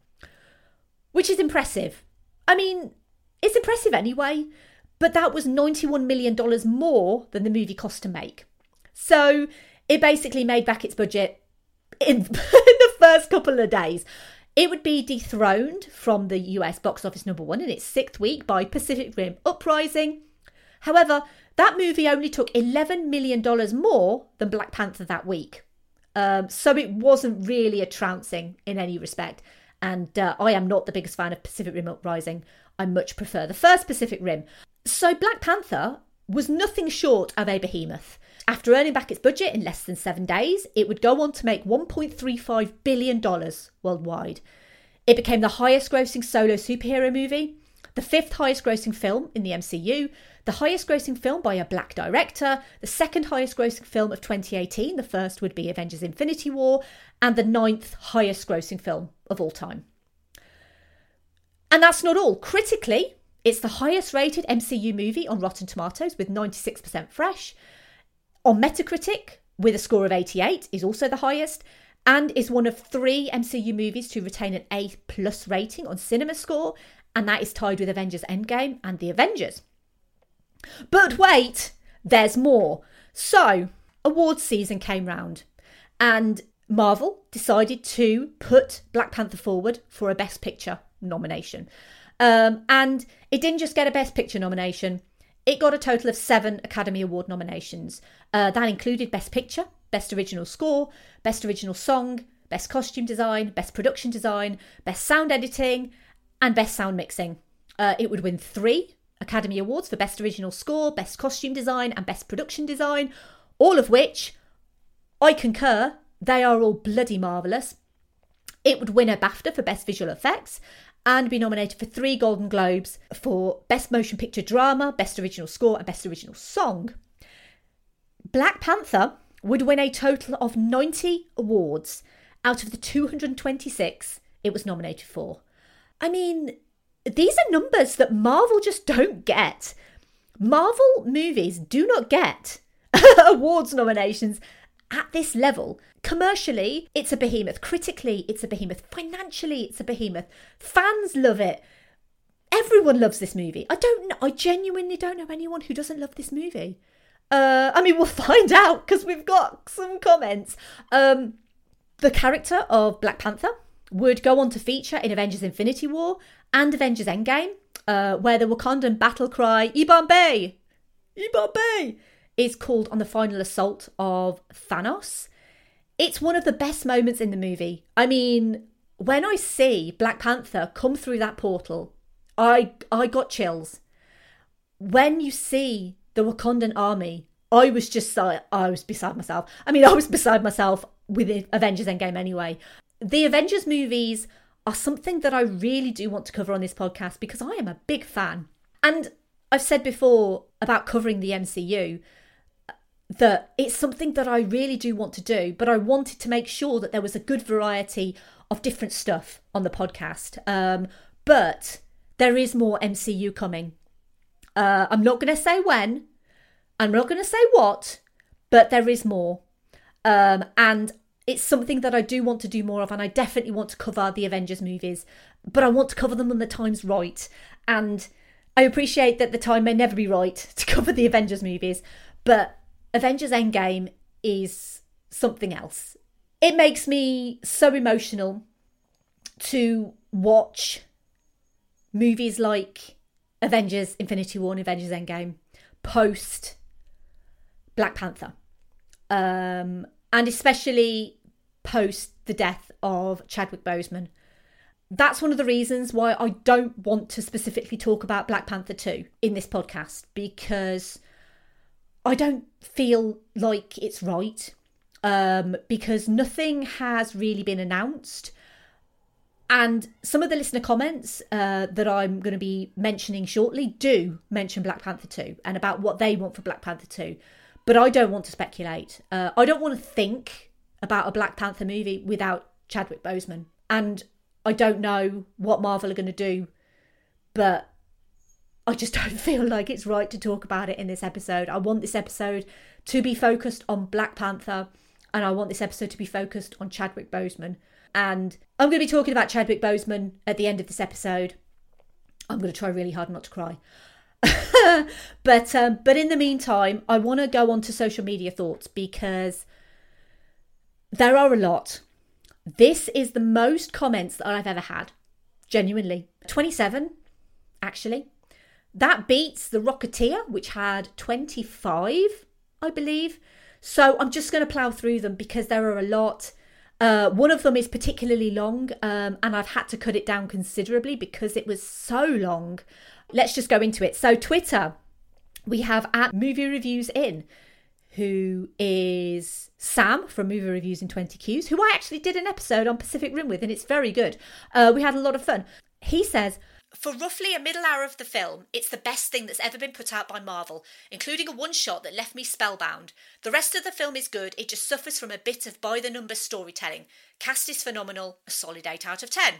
Speaker 4: which is impressive. I mean, it's impressive anyway, but that was $91 million more than the movie cost to make. So it basically made back its budget in, in the first couple of days. It would be dethroned from the US box office number one in its sixth week by Pacific Rim Uprising. However, that movie only took $11 million more than Black Panther that week. Um, so it wasn't really a trouncing in any respect. And uh, I am not the biggest fan of Pacific Rim Uprising. I much prefer the first Pacific Rim. So Black Panther was nothing short of a behemoth. After earning back its budget in less than seven days, it would go on to make $1.35 billion worldwide. It became the highest grossing solo superhero movie, the fifth highest grossing film in the MCU, the highest grossing film by a black director, the second highest grossing film of 2018, the first would be Avengers Infinity War, and the ninth highest grossing film of all time. And that's not all. Critically, it's the highest rated MCU movie on Rotten Tomatoes with 96% fresh. On Metacritic, with a score of 88, is also the highest, and is one of three MCU movies to retain an A plus rating on Cinema Score, and that is tied with Avengers Endgame and The Avengers. But wait, there's more. So, awards season came round, and Marvel decided to put Black Panther forward for a Best Picture nomination. Um, and it didn't just get a Best Picture nomination, it got a total of seven Academy Award nominations. Uh, that included Best Picture, Best Original Score, Best Original Song, Best Costume Design, Best Production Design, Best Sound Editing, and Best Sound Mixing. Uh, it would win three Academy Awards for Best Original Score, Best Costume Design, and Best Production Design, all of which I concur, they are all bloody marvellous. It would win a BAFTA for Best Visual Effects and be nominated for three Golden Globes for Best Motion Picture Drama, Best Original Score, and Best Original Song. Black Panther would win a total of 90 awards out of the 226 it was nominated for. I mean, these are numbers that Marvel just don't get. Marvel movies do not get awards nominations at this level. Commercially, it's a behemoth. Critically, it's a behemoth. Financially, it's a behemoth. Fans love it. Everyone loves this movie. I don't know. I genuinely don't know anyone who doesn't love this movie. Uh, I mean, we'll find out because we've got some comments. Um, the character of Black Panther would go on to feature in Avengers Infinity War and Avengers Endgame, uh, where the Wakandan battle cry, Ibambe! Ibambe! is called on the final assault of Thanos. It's one of the best moments in the movie. I mean, when I see Black Panther come through that portal, I I got chills. When you see the Wakandan army, I was just I was beside myself. I mean, I was beside myself with Avengers Endgame anyway. The Avengers movies are something that I really do want to cover on this podcast because I am a big fan. And I've said before about covering the MCU that it's something that I really do want to do, but I wanted to make sure that there was a good variety of different stuff on the podcast. Um, but there is more MCU coming. Uh, I'm not going to say when, I'm not going to say what, but there is more. Um, and it's something that I do want to do more of, and I definitely want to cover the Avengers movies, but I want to cover them when the time's right. And I appreciate that the time may never be right to cover the Avengers movies, but Avengers Endgame is something else. It makes me so emotional to watch movies like Avengers Infinity War and Avengers Endgame post Black Panther. Um, and especially post the death of Chadwick Boseman. That's one of the reasons why I don't want to specifically talk about Black Panther 2 in this podcast because I don't feel like it's right um, because nothing has really been announced. And some of the listener comments uh, that I'm going to be mentioning shortly do mention Black Panther 2 and about what they want for Black Panther 2. But I don't want to speculate. Uh, I don't want to think about a Black Panther movie without Chadwick Boseman. And I don't know what Marvel are going to do, but I just don't feel like it's right to talk about it in this episode. I want this episode to be focused on Black Panther and I want this episode to be focused on Chadwick Boseman. And I'm going to be talking about Chadwick Boseman at the end of this episode. I'm going to try really hard not to cry. but um, but in the meantime, I want to go on to social media thoughts because there are a lot. This is the most comments that I've ever had. Genuinely. 27, actually. That beats The Rocketeer, which had 25, I believe. So I'm just going to plough through them because there are a lot. Uh, one of them is particularly long, um, and I've had to cut it down considerably because it was so long. Let's just go into it. So, Twitter, we have at Movie Reviews In, who is Sam from Movie Reviews in 20 Qs, who I actually did an episode on Pacific Rim with, and it's very good. Uh, we had a lot of fun. He says, for roughly a middle hour of the film, it's the best thing that's ever been put out by Marvel, including a one shot that left me spellbound. The rest of the film is good, it just suffers from a bit of by the numbers storytelling. Cast is phenomenal, a solid 8 out of 10.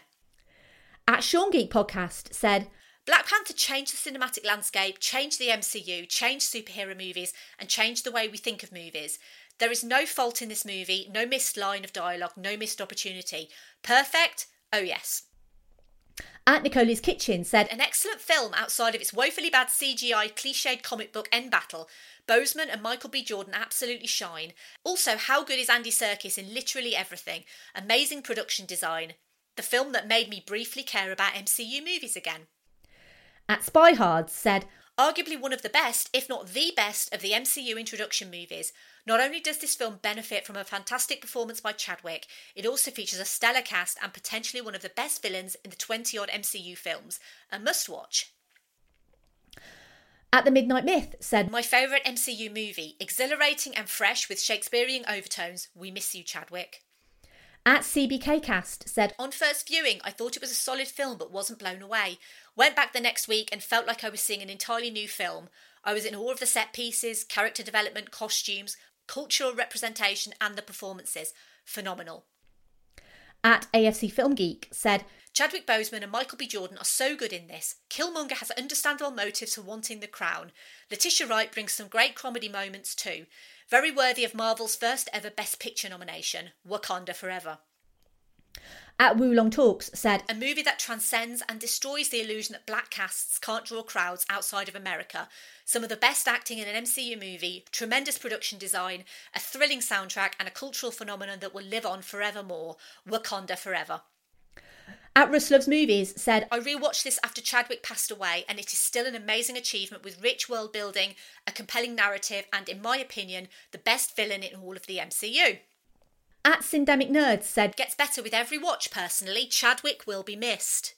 Speaker 4: At Sean Geek Podcast said, Black Panther changed the cinematic landscape, changed the MCU, changed superhero movies, and changed the way we think of movies. There is no fault in this movie, no missed line of dialogue, no missed opportunity. Perfect? Oh, yes. At Nicola's Kitchen said, An excellent film outside of its woefully bad CGI cliched comic book end battle. Boseman and Michael B. Jordan absolutely shine. Also, how good is Andy Serkis in literally everything? Amazing production design. The film that made me briefly care about MCU movies again. At Spy Hard said, Arguably one of the best, if not the best, of the MCU introduction movies. Not only does this film benefit from a fantastic performance by Chadwick, it also features a stellar cast and potentially one of the best villains in the 20 odd MCU films. A must watch. At the Midnight Myth said, My favourite MCU movie, exhilarating and fresh with Shakespearean overtones. We miss you, Chadwick. At CBK Cast said, On first viewing, I thought it was a solid film but wasn't blown away. Went back the next week and felt like I was seeing an entirely new film. I was in awe of the set pieces, character development, costumes, cultural representation, and the performances. Phenomenal. At AFC Film Geek said, Chadwick Boseman and Michael B. Jordan are so good in this. Killmonger has understandable motives for wanting the crown. Letitia Wright brings some great comedy moments too. Very worthy of Marvel's first ever Best Picture nomination, Wakanda Forever. At Wulong Talks said, A movie that transcends and destroys the illusion that black casts can't draw crowds outside of America. Some of the best acting in an MCU movie, tremendous production design, a thrilling soundtrack, and a cultural phenomenon that will live on forevermore. Wakanda Forever. At Russ Loves Movies said, I rewatched this after Chadwick passed away, and it is still an amazing achievement with rich world building, a compelling narrative, and, in my opinion, the best villain in all of the MCU. At Syndemic Nerds said, Gets better with every watch, personally. Chadwick will be missed.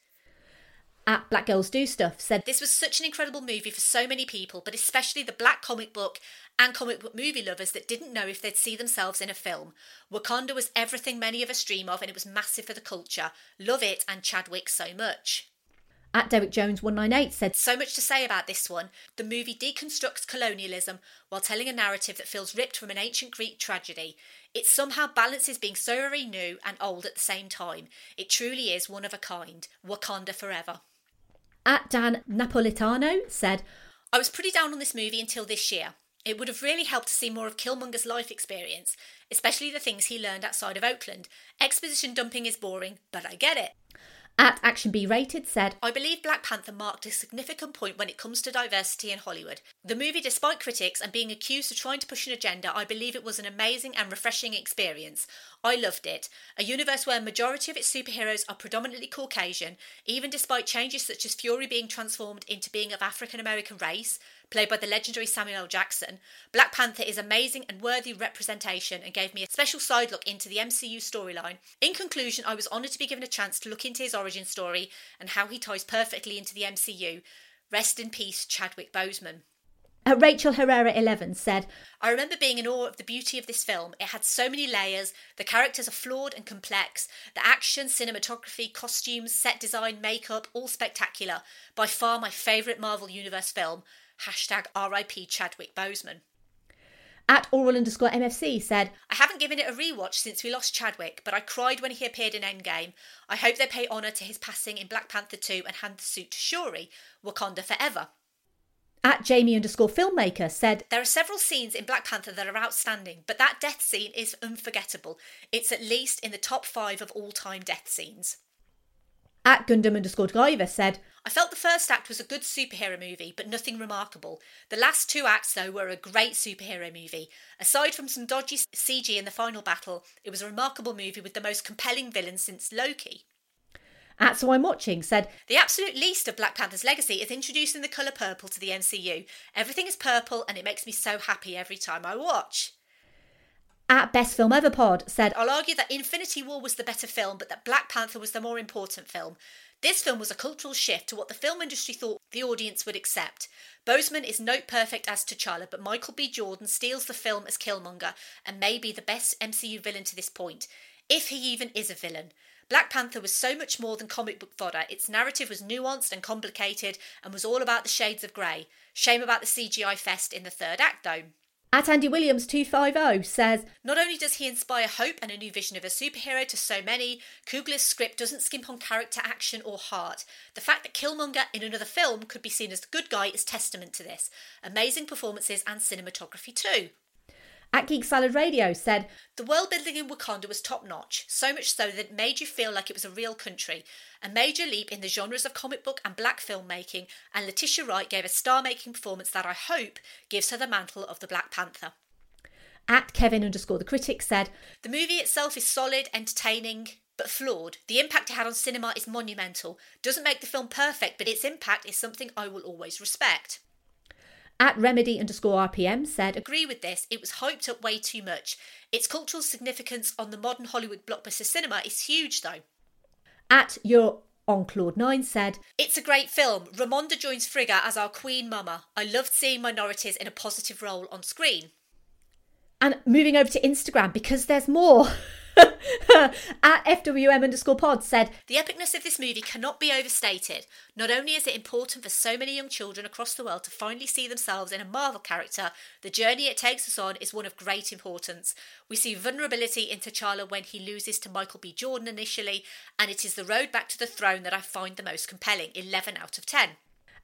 Speaker 4: At Black Girls Do Stuff said, This was such an incredible movie for so many people, but especially the black comic book and comic book movie lovers that didn't know if they'd see themselves in a film. Wakanda was everything many of us dream of, and it was massive for the culture. Love it, and Chadwick so much. At Derek Jones 198 said, So much to say about this one. The movie deconstructs colonialism while telling a narrative that feels ripped from an ancient Greek tragedy. It somehow balances being so very new and old at the same time. It truly is one of a kind. Wakanda forever. At Dan Napolitano said, I was pretty down on this movie until this year. It would have really helped to see more of Killmonger's life experience, especially the things he learned outside of Oakland. Exposition dumping is boring, but I get it. At Action B Rated said, I believe Black Panther marked a significant point when it comes to diversity in Hollywood. The movie, despite critics and being accused of trying to push an agenda, I believe it was an amazing and refreshing experience. I loved it. A universe where a majority of its superheroes are predominantly Caucasian, even despite changes such as Fury being transformed into being of African American race, played by the legendary Samuel L. Jackson, Black Panther is amazing and worthy representation and gave me a special side look into the MCU storyline. In conclusion, I was honoured to be given a chance to look into his origin story and how he ties perfectly into the MCU. Rest in peace, Chadwick Boseman. Uh, Rachel Herrera 11 said, I remember being in awe of the beauty of this film. It had so many layers, the characters are flawed and complex, the action, cinematography, costumes, set design, makeup, all spectacular. By far my favourite Marvel Universe film. Hashtag RIP Chadwick Boseman. At oral underscore MFC said, I haven't given it a rewatch since we lost Chadwick, but I cried when he appeared in Endgame. I hope they pay honour to his passing in Black Panther 2 and hand the suit to Shuri. Wakanda forever. At Jamie underscore filmmaker said, There are several scenes in Black Panther that are outstanding, but that death scene is unforgettable. It's at least in the top five of all time death scenes. At Gundam underscore Driver said, I felt the first act was a good superhero movie, but nothing remarkable. The last two acts, though, were a great superhero movie. Aside from some dodgy CG in the final battle, it was a remarkable movie with the most compelling villain since Loki. At So I'm Watching said, The absolute least of Black Panther's legacy is introducing the colour purple to the MCU. Everything is purple and it makes me so happy every time I watch. At Best Film Ever Pod said, I'll argue that Infinity War was the better film, but that Black Panther was the more important film. This film was a cultural shift to what the film industry thought the audience would accept. Boseman is note perfect as T'Challa, but Michael B. Jordan steals the film as Killmonger and may be the best MCU villain to this point, if he even is a villain. Black Panther was so much more than comic book fodder. Its narrative was nuanced and complicated and was all about the shades of grey. Shame about the CGI fest in the third act, though. At Andy Williams 250 says, Not only does he inspire hope and a new vision of a superhero to so many, Coogler's script doesn't skimp on character, action, or heart. The fact that Killmonger in another film could be seen as the good guy is testament to this. Amazing performances and cinematography too. At Geek Salad Radio said, The world building in Wakanda was top notch, so much so that it made you feel like it was a real country. A major leap in the genres of comic book and black filmmaking, and Letitia Wright gave a star making performance that I hope gives her the mantle of the Black Panther. At Kevin underscore the critic said, The movie itself is solid, entertaining, but flawed. The impact it had on cinema is monumental. Doesn't make the film perfect, but its impact is something I will always respect. At remedy underscore RPM said, Agree with this, it was hyped up way too much. Its cultural significance on the modern Hollywood blockbuster cinema is huge though. At your on Claude 9 said, It's a great film. Ramonda joins Frigga as our Queen Mama. I loved seeing minorities in a positive role on screen. And moving over to Instagram because there's more. At FWM underscore pod said, The epicness of this movie cannot be overstated. Not only is it important for so many young children across the world to finally see themselves in a Marvel character, the journey it takes us on is one of great importance. We see vulnerability in T'Challa when he loses to Michael B. Jordan initially, and it is the road back to the throne that I find the most compelling 11 out of 10.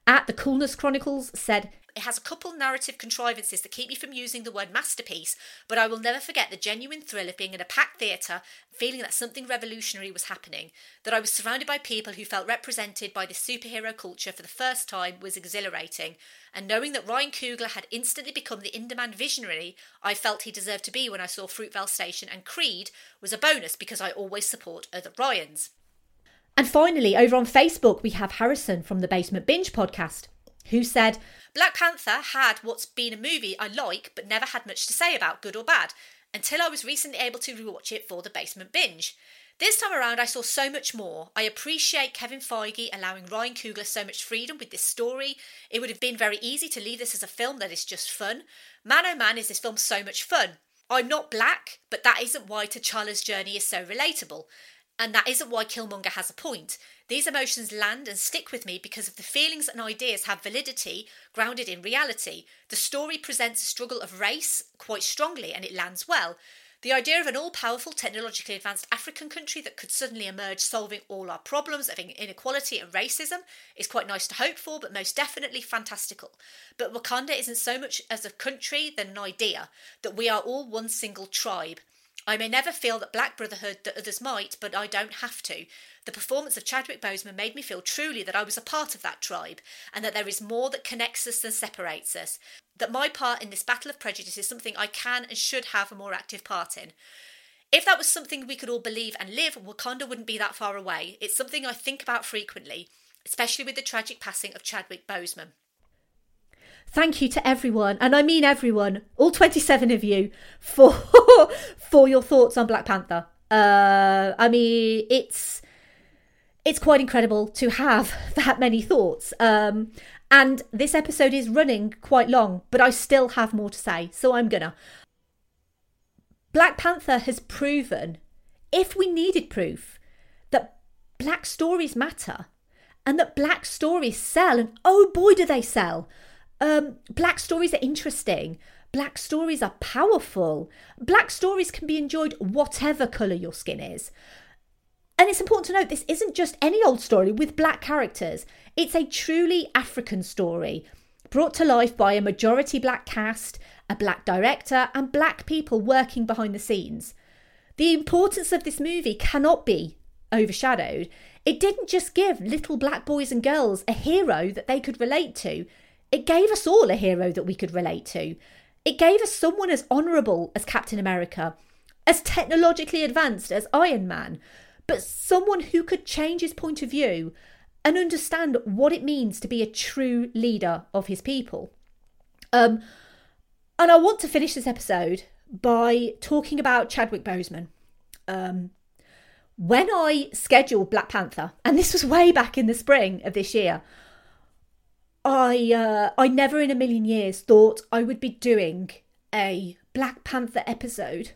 Speaker 4: At the Coolness Chronicles said, It has a couple narrative contrivances that keep me from using the word masterpiece, but I will never forget the genuine thrill of being in a packed theatre, feeling that something revolutionary was happening, that I was surrounded by people who felt represented by this superhero culture for the first time was exhilarating, and knowing that Ryan Coogler had instantly become the in demand visionary I felt he deserved to be when I saw Fruitvale Station and Creed was a bonus because I always support other Ryans. And finally, over on Facebook, we have Harrison from the Basement Binge podcast, who said, Black Panther had what's been a movie I like but never had much to say about, good or bad, until I was recently able to rewatch it for the Basement Binge. This time around, I saw so much more. I appreciate Kevin Feige allowing Ryan Coogler so much freedom with this story. It would have been very easy to leave this as a film that is just fun. Man oh man, is this film so much fun. I'm not black, but that isn't why T'Challa's journey is so relatable. And that isn't why Killmonger has a point. These emotions land and stick with me because of the feelings and ideas have validity grounded in reality. The story presents a struggle of race quite strongly and it lands well. The idea of an all powerful, technologically advanced African country that could suddenly emerge solving all our problems of inequality and racism is quite nice to hope for, but most definitely fantastical. But Wakanda isn't so much as a country than an idea, that we are all one single tribe. I may never feel that Black Brotherhood that others might, but I don't have to. The performance of Chadwick Boseman made me feel truly that I was a part of that tribe, and that there is more that connects us than separates us. That my part in this battle of prejudice is something I can and should have a more active part in. If that was something we could all believe and live, Wakanda wouldn't be that far away. It's something I think about frequently, especially with the tragic passing of Chadwick Boseman. Thank you to everyone, and I mean everyone, all 27 of you, for for your thoughts on Black Panther. Uh, I mean, it's it's quite incredible to have that many thoughts. Um, and this episode is running quite long, but I still have more to say, so I'm gonna. Black Panther has proven, if we needed proof, that black stories matter and that black stories sell. And oh boy, do they sell! Um, black stories are interesting. Black stories are powerful. Black stories can be enjoyed whatever colour your skin is. And it's important to note this isn't just any old story with black characters, it's a truly African story brought to life by a majority black cast, a black director, and black people working behind the scenes. The importance of this movie cannot be overshadowed. It didn't just give little black boys and girls a hero that they could relate to, it gave us all a hero that we could relate to. It gave us someone as honourable as Captain America, as technologically advanced as Iron Man, but someone who could change his point of view and understand what it means to be a true leader of his people. Um, and I want to finish this episode by talking about Chadwick Boseman. Um, when I scheduled Black Panther, and this was way back in the spring of this year, I uh, I never in a million years thought I would be doing a Black Panther episode.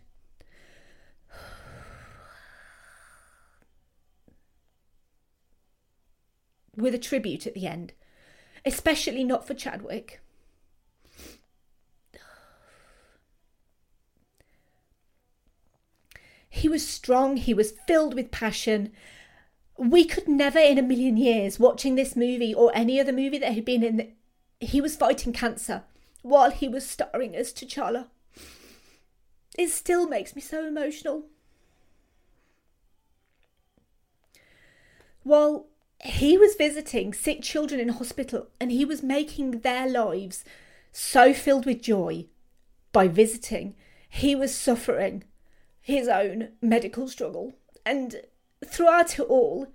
Speaker 4: With a tribute at the end, especially not for Chadwick. He was strong, he was filled with passion. We could never in a million years, watching this movie or any other movie that he'd been in, he was fighting cancer while he was starring as T'Challa. It still makes me so emotional. While he was visiting sick children in hospital and he was making their lives so filled with joy by visiting, he was suffering his own medical struggle. And throughout it all,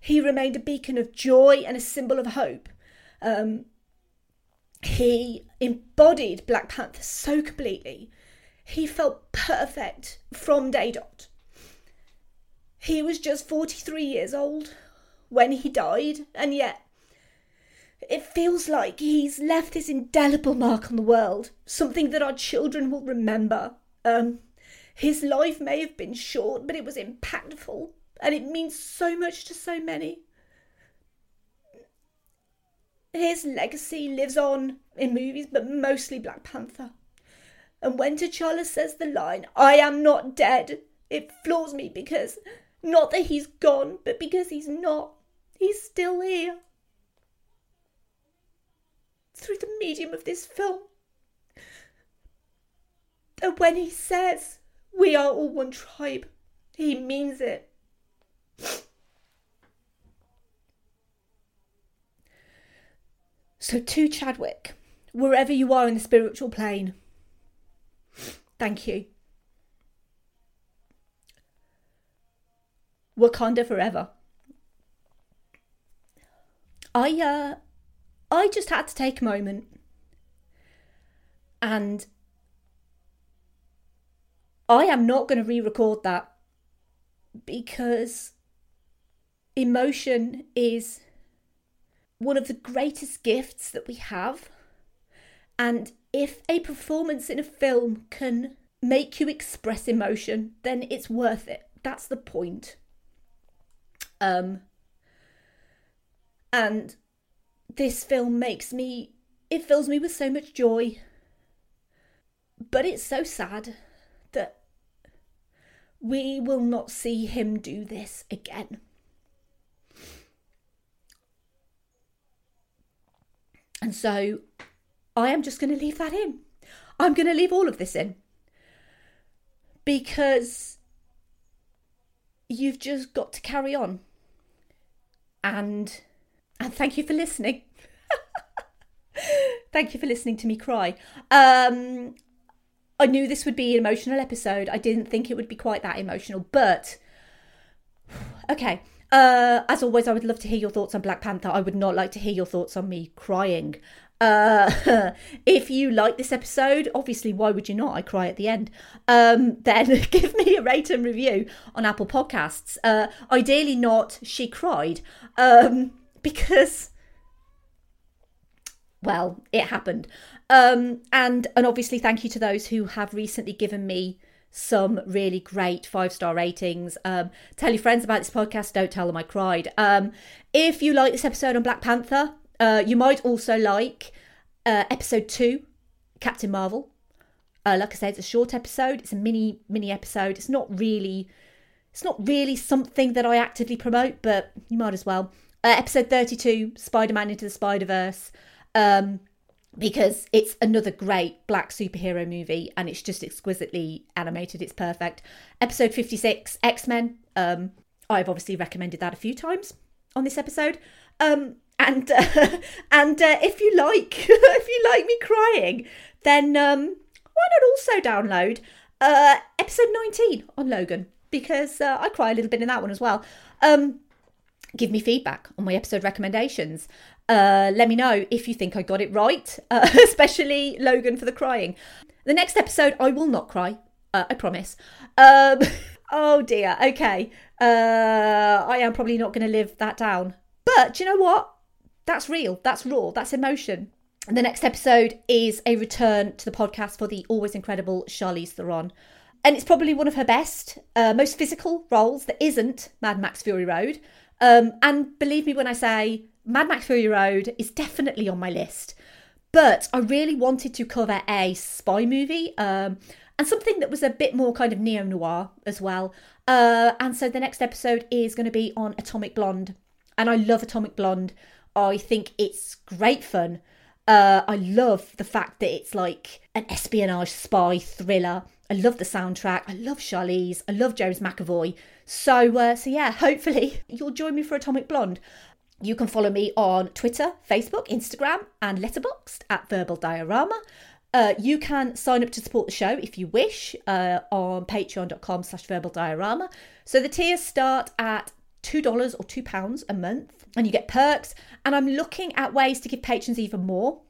Speaker 4: he remained a beacon of joy and a symbol of hope. Um, he embodied Black Panther so completely. He felt perfect from day dot. He was just 43 years old when he died, and yet it feels like he's left this indelible mark on the world, something that our children will remember. Um, his life may have been short, but it was impactful, and it means so much to so many. His legacy lives on in movies, but mostly Black Panther. And when T'Challa says the line, I am not dead, it floors me because not that he's gone, but because he's not. He's still here. Through the medium of this film. And when he says, We are all one tribe, he means it. So, to Chadwick, wherever you are in the spiritual plane, thank you. Wakanda forever. I uh I just had to take a moment and I am not going to re-record that because emotion is one of the greatest gifts that we have. And if a performance in a film can make you express emotion, then it's worth it. That's the point. Um, and this film makes me, it fills me with so much joy. But it's so sad that we will not see him do this again. And so I am just going to leave that in. I'm going to leave all of this in. because you've just got to carry on. And and thank you for listening. thank you for listening to me cry. Um I knew this would be an emotional episode. I didn't think it would be quite that emotional, but okay. Uh, as always, I would love to hear your thoughts on Black Panther. I would not like to hear your thoughts on me crying. Uh, if you like this episode, obviously, why would you not? I cry at the end. Um, then give me a rate and review on Apple Podcasts. Uh, ideally, not she cried, um, because well, it happened. Um, and and obviously, thank you to those who have recently given me some really great five star ratings. Um, tell your friends about this podcast. Don't tell them I cried. Um, if you like this episode on Black Panther, uh, you might also like uh, episode two, Captain Marvel. Uh, like I said, it's a short episode. It's a mini mini episode. It's not really, it's not really something that I actively promote, but you might as well. Uh, episode thirty two, Spider Man into the Spider Verse. Um, because it's another great black superhero movie and it's just exquisitely animated. It's perfect. Episode 56, X Men. Um, I've obviously recommended that a few times on this episode. Um, and uh, and uh, if you like if you like me crying, then um, why not also download uh, episode 19 on Logan because uh, I cry a little bit in that one as well. Um, give me feedback on my episode recommendations. Uh, let me know if you think I got it right, uh, especially Logan for the crying. The next episode, I will not cry. Uh, I promise. Um, oh dear. Okay. Uh, I am probably not going to live that down. But do you know what? That's real. That's raw. That's emotion. The next episode is a return to the podcast for the always incredible Charlize Theron. And it's probably one of her best, uh, most physical roles that isn't Mad Max Fury Road. Um, and believe me when I say Mad Max Fury Road is definitely on my list. But I really wanted to cover a spy movie um, and something that was a bit more kind of neo noir as well. Uh, and so the next episode is going to be on Atomic Blonde. And I love Atomic Blonde. I think it's great fun. Uh, I love the fact that it's like an espionage spy thriller. I love the soundtrack. I love Charlize. I love James McAvoy. So, uh, so yeah, hopefully you'll join me for Atomic Blonde. You can follow me on Twitter, Facebook, Instagram, and Letterboxd at Verbal Diorama. Uh, you can sign up to support the show if you wish uh, on patreon.com slash verbal diorama. So the tiers start at $2 or £2 a month and you get perks. And I'm looking at ways to give patrons even more.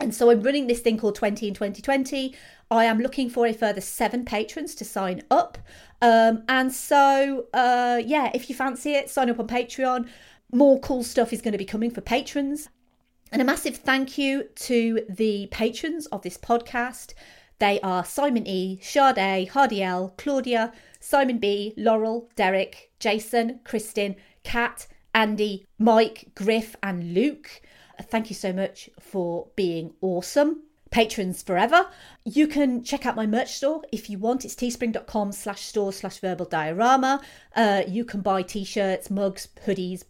Speaker 4: And so I'm running this thing called 20 in 2020. I am looking for a further seven patrons to sign up. Um, and so, uh, yeah, if you fancy it, sign up on Patreon. More cool stuff is going to be coming for patrons. And a massive thank you to the patrons of this podcast. They are Simon E, Sade, Hardy L, Claudia, Simon B, Laurel, Derek, Jason, Kristin, Kat, Andy, Mike, Griff, and Luke. Thank you so much for being awesome. Patrons forever. You can check out my merch store if you want. It's teespring.com slash store slash verbal diorama. Uh, you can buy t-shirts, mugs, hoodies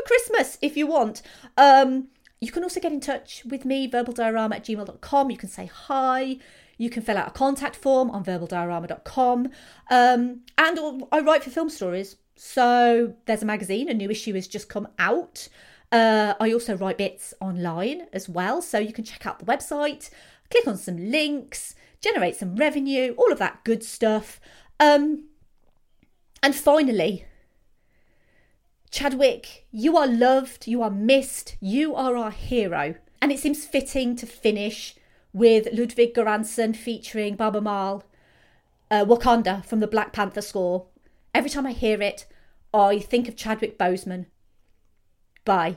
Speaker 4: for Christmas if you want. Um, you can also get in touch with me, verbaldiorama at gmail.com. You can say hi. You can fill out a contact form on verbaldiorama.com. Um, and I write for film stories. So there's a magazine, a new issue has just come out. Uh, I also write bits online as well. So you can check out the website, click on some links, generate some revenue, all of that good stuff. Um, and finally, Chadwick, you are loved, you are missed, you are our hero. And it seems fitting to finish with Ludwig Göransson featuring Baaba Maal, uh, Wakanda from the Black Panther score. Every time I hear it, I think of Chadwick Boseman. Bye.